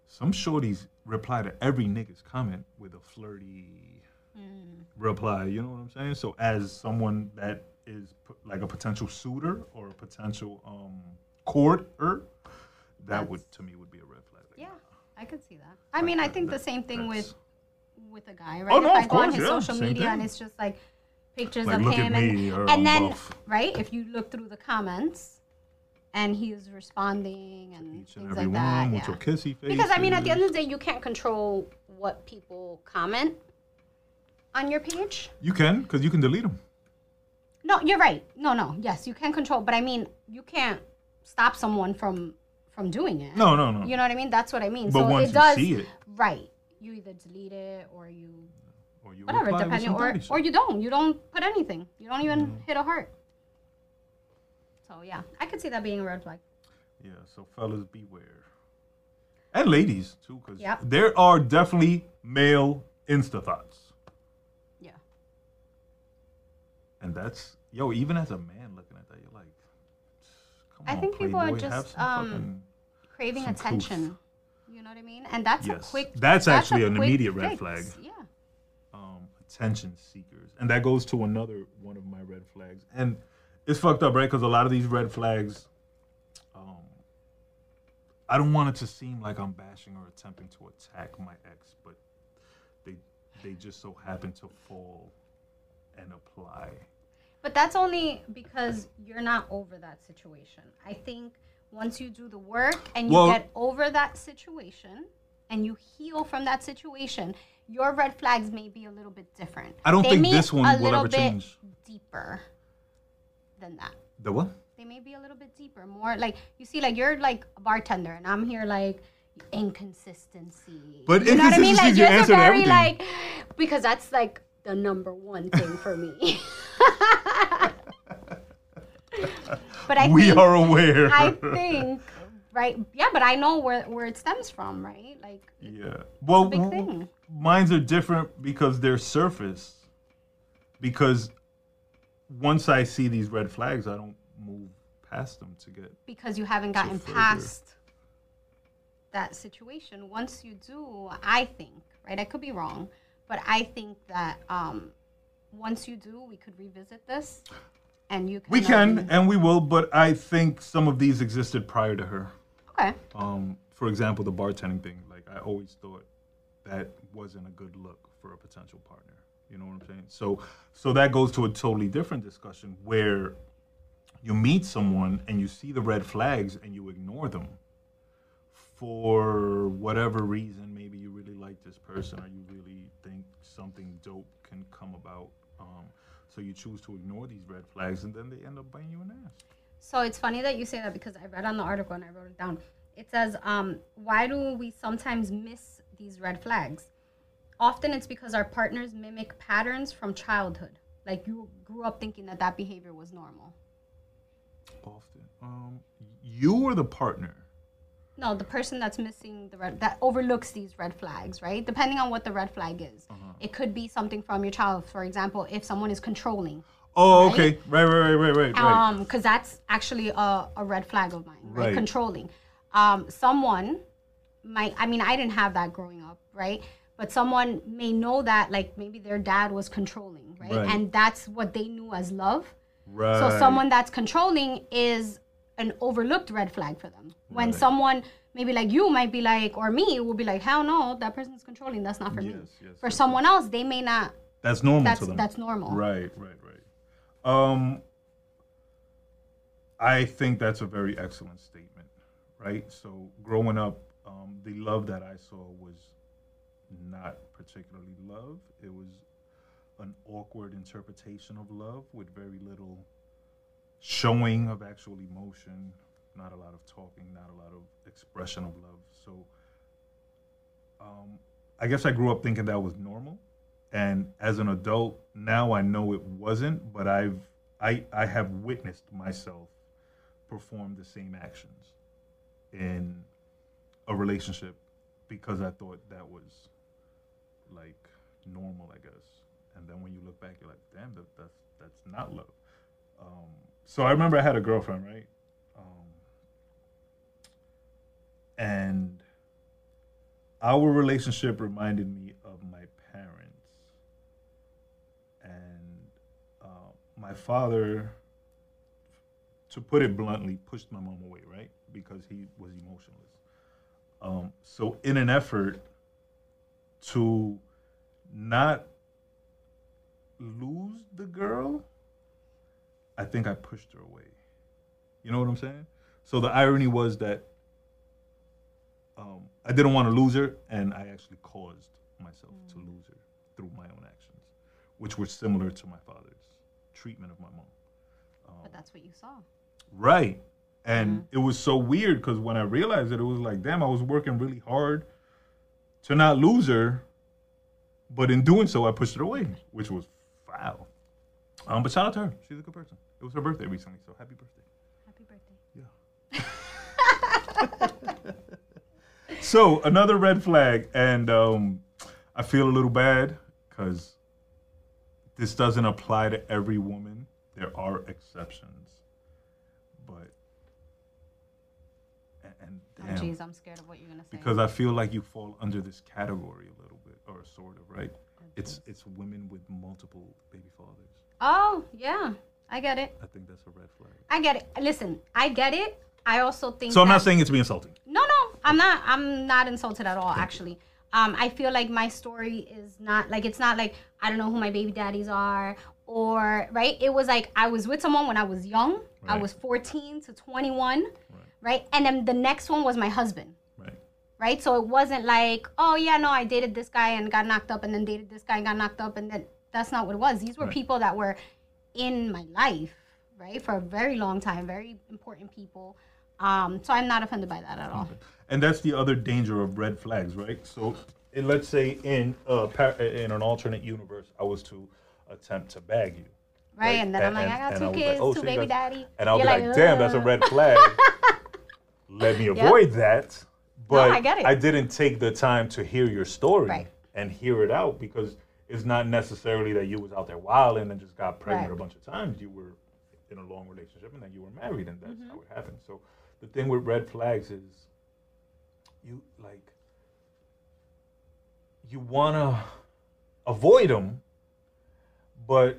Some shorties reply to every nigga's comment with a flirty reply. You know what I'm saying? So as someone that is p- like a potential suitor or a potential um courter, that would to me would be a red flag. Like, Yeah, I could see that. I mean, I think the same thing with that's- with a guy, oh, right? Oh, no, if I go on his yeah, social same media and it's just like pictures Like, of him and, or and then buff. right, if you look through the comments and he's responding and Each and things every like that. with yeah. your kissy face. Because I mean, at the end of the day, you can't control what people comment on your page. you can because you can delete them. No, you're right. No, no, yes, you can control, but I mean, you can't stop someone from from doing it. No, no, no. You know what I mean? That's what I mean. But so once it you does, see it- right? You either delete it or you or you whatever, depending, or or you don't. You don't put anything. You don't even Mm-hmm. hit a heart. So yeah, I could see that being a red flag. Yeah, so fellas beware. And ladies too, because Yep. there are definitely male insta thots. Yeah. And that's yo, even as a man looking at that, you're like, come I on, think people are just, um, Craving attention. You know what I mean? And that's a quick. That's a actually an immediate red fix. flag. Yeah. um, attention seekers, and that goes to another one of my red flags. And it's fucked up, right? Because a lot of these red flags, um, I don't want it to seem like I'm bashing or attempting to attack my ex, but they they just so happen to fall and apply. But that's only because you're not over that situation. I think once you do the work and you Well- get over that situation and you heal from that situation, your red flags may be a little bit different. I don't They think this one a will little ever bit change. deeper than that. The what? They may be a little bit deeper, more like you see, like you're like a bartender, and I'm here like inconsistency. But you know what I mean? Like you're answer very everything. like because that's like the number one thing for me. but I we think, are aware. I think right, yeah, but I know where where it stems from, right? Like Yeah. Well, big thing. mine's are different because they're surface. Because once I see these red flags, I don't move past them to get. because you haven't gotten past that situation. Once you do, I think, right? I could be wrong, but I think that um, once you do, we could revisit this, and you can. We can um, and we will, but I think some of these existed prior to her. okay. Um, for example, the bartending thing. Like I always thought that wasn't a good look for a potential partner. You know what I'm saying? So, so that goes to a totally different discussion where you meet someone and you see the red flags and you ignore them for whatever reason. Maybe you really like this person or you really think something dope can come about. Um, so you choose to ignore these red flags and then they end up biting you in the ass. So it's funny that you say that because I read on the article and I wrote it down. It says, um, "Why do we sometimes miss these red flags? Often it's because our partners mimic patterns from childhood. Like you grew up thinking that that behavior was normal." Often. Um, you or the partner? No, the person that's missing the red that overlooks these red flags, right? Depending on what the red flag is. Uh-huh. It could be something from your child. For example, if someone is controlling, Oh, Right? okay. Right, right, right, right, right. um, because that's actually a, a red flag of mine, right? Right. Controlling. Um, someone might. I mean, I didn't have that growing up, right? But someone may know that, like maybe their dad was controlling, right? Right. And that's what they knew as love. right. So someone that's controlling is an overlooked red flag for them. When Right. someone maybe like you might be like, or me will be like, hell no, that person's controlling. That's not for me. Yes, yes, For yes, someone else, they may not. That's normal That's to them. that's normal. Right, right, right. Um, I think that's a very excellent statement, right? So growing up, um, the love that I saw was not particularly love. It was an awkward interpretation of love with very little showing of actual emotion, not a lot of talking, not a lot of expression of love. So um, I guess I grew up thinking that was normal. And as an adult now i know it wasn't but i've i i have witnessed myself perform the same actions in a relationship because i thought that was like normal i guess. And then when you look back you're like damn that, that's that's not love so i remember i had a girlfriend right? Um, and our relationship reminded me of my parents. And uh, my father to put it bluntly pushed my mom away right? Because he was emotionless. Um, so in an effort to not lose the girl i think i pushed her away you know what i'm saying so the irony was that um, I didn't want to lose her, and I actually caused myself to lose her through my own actions, which were similar to my father's treatment of my mom. But that's what you saw. Right. And it was so weird because when I realized it, it was like, damn, I was working really hard to not lose her, but in doing so, I pushed her away, which was foul. Um, but shout out to her; she's a good person. It was her birthday recently, so happy birthday. Happy birthday. Yeah. so another red flag, and um, I feel a little bad because this doesn't apply to every woman. There are exceptions, but and, and Oh, damn, jeez, I'm scared of what you're gonna say. because I feel like you fall under this category a little bit, or sort of, right? It's it's women with multiple baby fathers. oh yeah, I get it. I think that's a red flag. I get it. Listen, I get it. I also think. So I'm that- not saying it to be insulting. No, no, I'm not. I'm not insulted at all. Actually, um, I feel like my story is not like it's not like I don't know who my baby daddies are or right. It was like I was with someone when I was young. I was 14 to 21, right? And then the next one was my husband. Right. right? So it wasn't like, oh yeah, no, I dated this guy and got knocked up, and then dated this guy and got knocked up, and then that's not what it was. These were Right. people that were in my life, right, for a very long time, very important people. Um, so I'm not offended by that at all. And that's the other danger of red flags, right? So, in, let's say in a par- in an alternate universe, I was to attempt to bag you, Right, and then I'm like, I got and two kids, oh, two baby daddy. and I'll You're be like, damn, that's a red flag. Let me avoid that. But I get it. didn't take the time to hear your story Right. and hear it out because it's not necessarily that you was out there wilding and just got pregnant Right. a bunch of times. You were in a long relationship and then you were married, and that's Mm-hmm. how it happened. So the thing with red flags is you like you want to avoid them but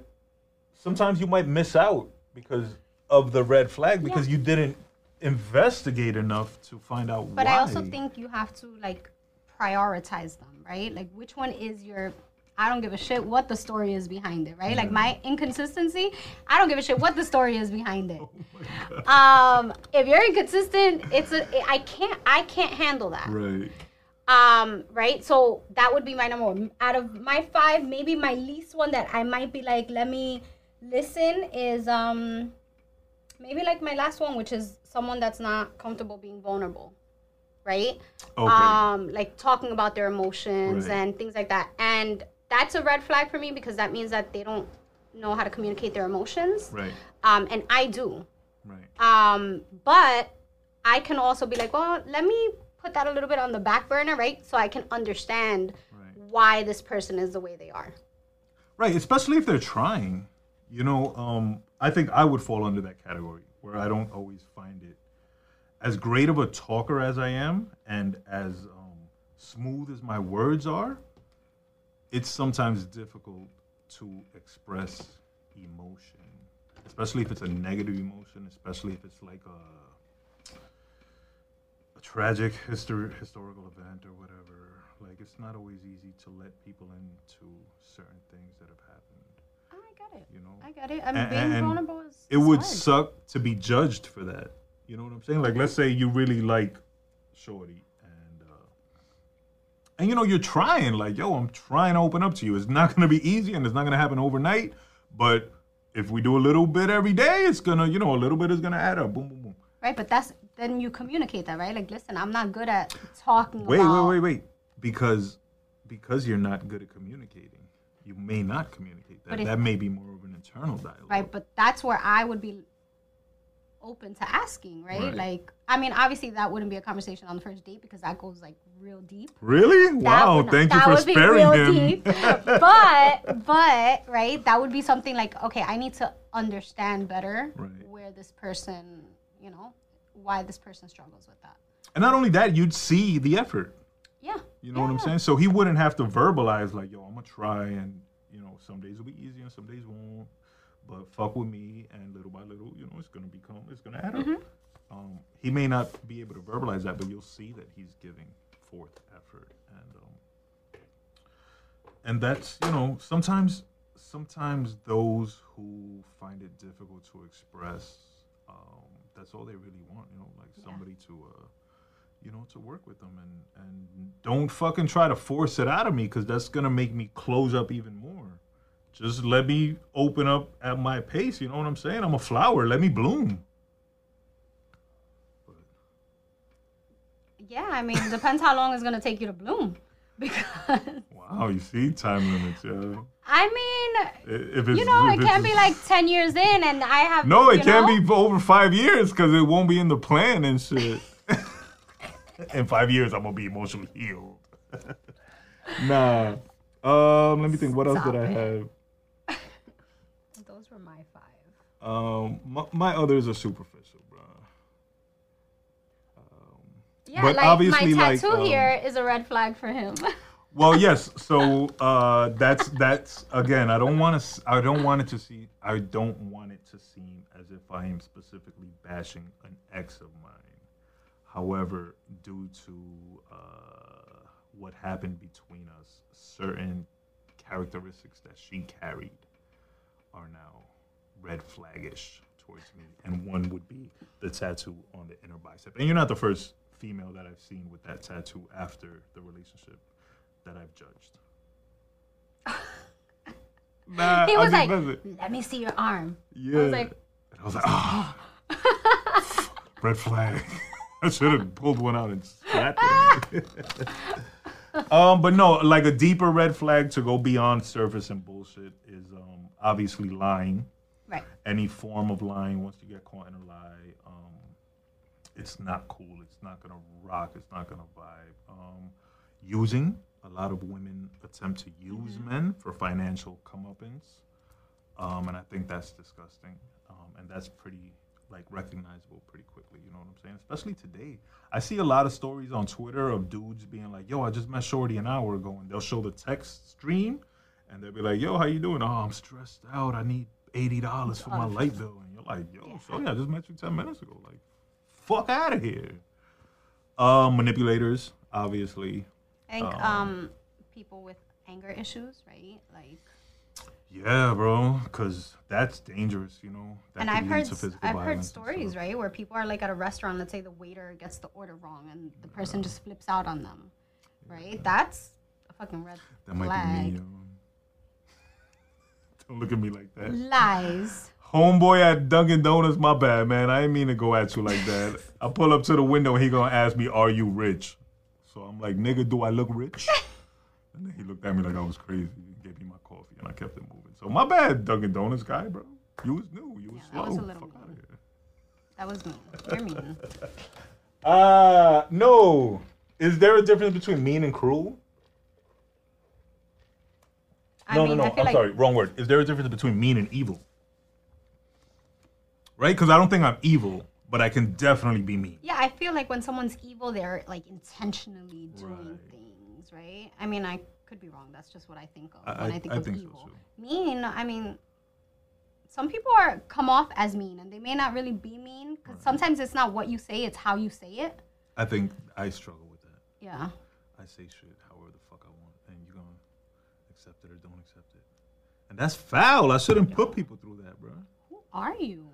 sometimes you might miss out because of the red flag because you didn't investigate enough to find out But why I also think you have to like prioritize them, right? Like which one is your I don't give a shit what the story is behind it, right? Like my inconsistency, I don't give a shit what the story is behind it. um, if you're inconsistent, it's a I can't I can't handle that. right Um, right? So that would be my number one. Out of my five, maybe my least one that I might be like, let me listen is um maybe like my last one, which is someone that's not comfortable being vulnerable. Right? okay Um, like talking about their emotions Right. and things like that. And that's a red flag for me because that means that they don't know how to communicate their emotions. right Um, and I do. right Um, but I can also be like, well, let me put that a little bit on the back burner, right? So I can understand right why this person is the way they are. Right, especially if they're trying. You know, um, I think I would fall under that category where I don't always find it as great of a talker as I am and as um, smooth as my words are. It's sometimes difficult to express emotion, especially if it's a negative emotion, especially if it's like a a tragic histor- historical event or whatever. Like it's not always easy to let people into certain things that have happened. Oh, I get it. You know, I get it. I mean, And- being and vulnerable is. it would hard. suck to be judged for that. You know what I'm saying? Like, let's say you really like Shorty, and you know you're trying. Like, yo, I'm trying to open up to you. It's not gonna be easy, and it's not gonna happen overnight. But if we do a little bit every day, it's gonna, you know, a little bit is gonna add up. Boom, boom, boom. Right, but that's then you communicate that, right? Like, listen, I'm not good at talking Wait, about. wait, wait, wait. Because because you're not good at communicating, you may not communicate that. If- that may be more of an internal dialogue. Right, but that's where I would be open to asking, right? Right. Like, I mean, obviously that wouldn't be a conversation on the first date because that goes like real deep. Really? That Wow! would- thank you for sparing him. deep. but but right, that would be something like okay, I need to understand better Right. where this person, you know, why this person struggles with that. and not only that, you'd see the effort. Yeah. You know what I'm saying? So he wouldn't have to verbalize like, "Yo, I'm gonna try," and you know, some days will be easy and some days won't. But fuck with me, and little by little, you know, it's gonna become, it's gonna add Mm-hmm. up. Um, he may not be able to verbalize that, but you'll see that he's giving forth effort, and um, and that's you know, sometimes, sometimes those who find it difficult to express, um, that's all they really want. You know, like Yeah. somebody to. Uh, you know, to work with them and and don't fucking try to force it out of me because that's gonna make me close up even more. Just let me open up at my pace. You know what I'm saying? I'm a flower. Let me bloom. Yeah, I mean, it depends how long it's gonna take you to bloom. Because wow, you see, time limits. Yeah. I mean, If it's, you know, it can't be like ten years in, and I have No, it can't know? be over five years because it won't be in the plan and shit. in five years, I'm gonna be emotionally healed. nah. Um, let me think. What else did I have? Those were my five. Um, my, my others are superficial, bro. Yeah, But like obviously, my like, tattoo um, here is a red flag for him. Well, yes. So uh, that's that's again. I don't want to. I don't want it to see. I don't want it to seem as if I am specifically bashing an ex of mine. However, due to uh, what happened between us, certain characteristics that she carried are now red flaggish towards me, and one would be the tattoo on the inner bicep. And you're not the first female that I've seen with that tattoo after the relationship that I've judged. nah, he I was mean, like, "Let me see your arm." yeah. was like- and I was like, ah, red flag. I should have pulled one out and slapped it. um, but no, like a deeper red flag to go beyond surface and bullshit is um, obviously lying. Right. Any form of lying, once you get caught in a lie, it's not cool. It's not gonna rock. It's not gonna vibe. Um, using a lot of women attempt to use men for financial comeuppance, um, and I think that's disgusting. Um, and that's pretty like recognizable pretty quickly. You know what I'm saying? Especially today, I see a lot of stories on Twitter of dudes being like, "Yo, I just met Shorty an hour ago," and they'll show the text stream, and they'll be like, "Yo, how you doing? Oh, I'm stressed out. I need eighty dollars for my light bill." And you're like, "Yo, Shorty, I just met you ten minutes ago. Like, fuck out of here." Uh, manipulators, obviously. I think Um, um, people with anger issues, right? Like, Yeah, bro, because that's dangerous. You know. That and I've heard I've heard and stories, right, where people are like at a restaurant. Let's say the waiter gets the order wrong, and the person just flips out on them, right? That's a fucking red That might flag. be me. Yo. Don't look at me like that. Lies. Homeboy at Dunkin' Donuts, my bad, man. I didn't mean to go at you like that. I pull up to the window and he gonna ask me, "Are you rich?" So I'm like, "Nigga, do I look rich?" and then he looked at me like I was crazy. and gave me my coffee, and I kept it moving. So my bad, Dunkin' Donuts guy, bro. You was new. You was Yeah, slow. that was a little Fuck mean. That was mean. You're mean. Uh no. Is there a difference between mean and cruel? I no, mean, no, I no. feel I'm like sorry. Wrong word. Is there a difference between mean and evil? Right? Because I don't think I'm evil, but I can definitely be mean. Yeah, I feel like when someone's evil, they're like intentionally doing Right. things, right? I mean, I could be wrong. That's just what I think of I- when I- think I of think so, evil. too. Mean, I mean, some people are come off as mean, and they may not really be mean because sometimes it's not what you say; it's how you say it. I think I struggle with that. Yeah. I say shit however the fuck I want, and you're gonna accept it or don't accept it. And that's foul. I shouldn't put people through that, bro. Who are you?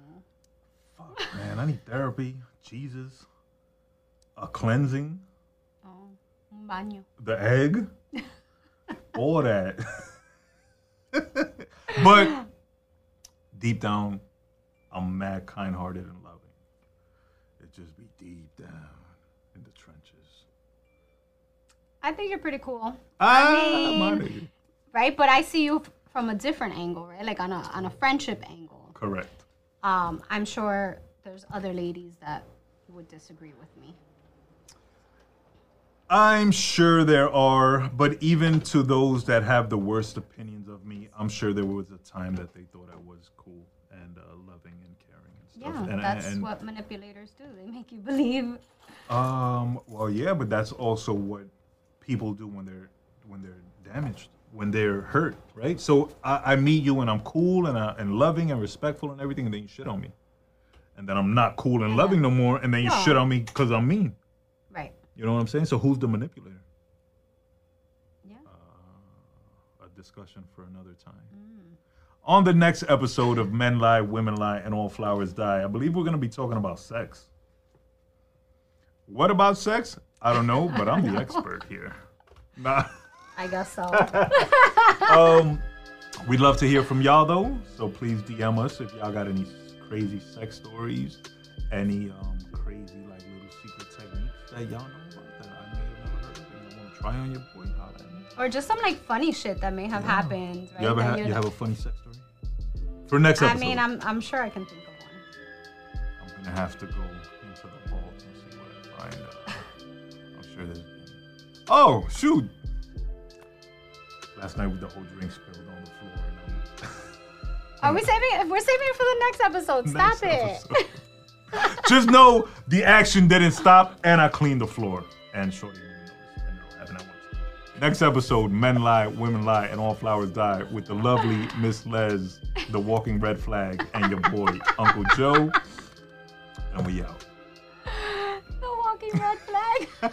Fuck, man. I need therapy, Jesus, a cleansing, Oh, un baño. the egg, all that. but deep down, I'm mad, kind-hearted, and loving. It just be deep down in the trenches. I think you're pretty cool, Ah, mean- my right? But I see you from a different angle, right? Like on a on a friendship angle. Correct. Um, I'm sure there's other ladies that would disagree with me. I'm sure there are, but even to those that have the worst opinions of me, I'm sure there was a time that they thought I was cool and uh, loving and caring and stuff. Yeah, and, that's and, what manipulators do. They make you believe. Um. Well, yeah, but that's also what people do when they're when they're damaged, when they're hurt, right? So I, I meet you and I'm cool and I, and loving and respectful and everything, and then you shit on me, and then I'm not cool and loving no more, and then you No. shit on me because I'm mean. Right. You know what I'm saying? So who's the manipulator? Yeah. Uh, a discussion for another time. Mm. On the next episode of Men Lie, Women Lie, and All Flowers Die, I believe we're going to be talking about sex. What about sex? I don't know, but I'm the expert here. Nah. I guess so. Um, we'd love to hear from y'all though, so please DM us if y'all got any crazy sex stories, any um, crazy like little secret techniques that y'all know about that I may have never heard of and you want to try on your boy. Or just some like funny shit that may have happened. Right? You ever ha- like- have a funny sex story? For next I episode. mean, I'm I'm sure I can think of one. I'm gonna have to go into the vault and see what I find. Uh, I'm sure there's. Oh shoot! Last night with the whole drink spilled on the floor. And Are we saving it? We're saving it for the next episode. Stop Next it. episode. Just know the action didn't stop, and I cleaned the floor. And Shorty didn't and it'll happen at once. Next episode: Men lie, women lie, and all flowers die. With the lovely Miss Les, the walking red flag, and your boy Uncle Joe. And we out. the walking red flag.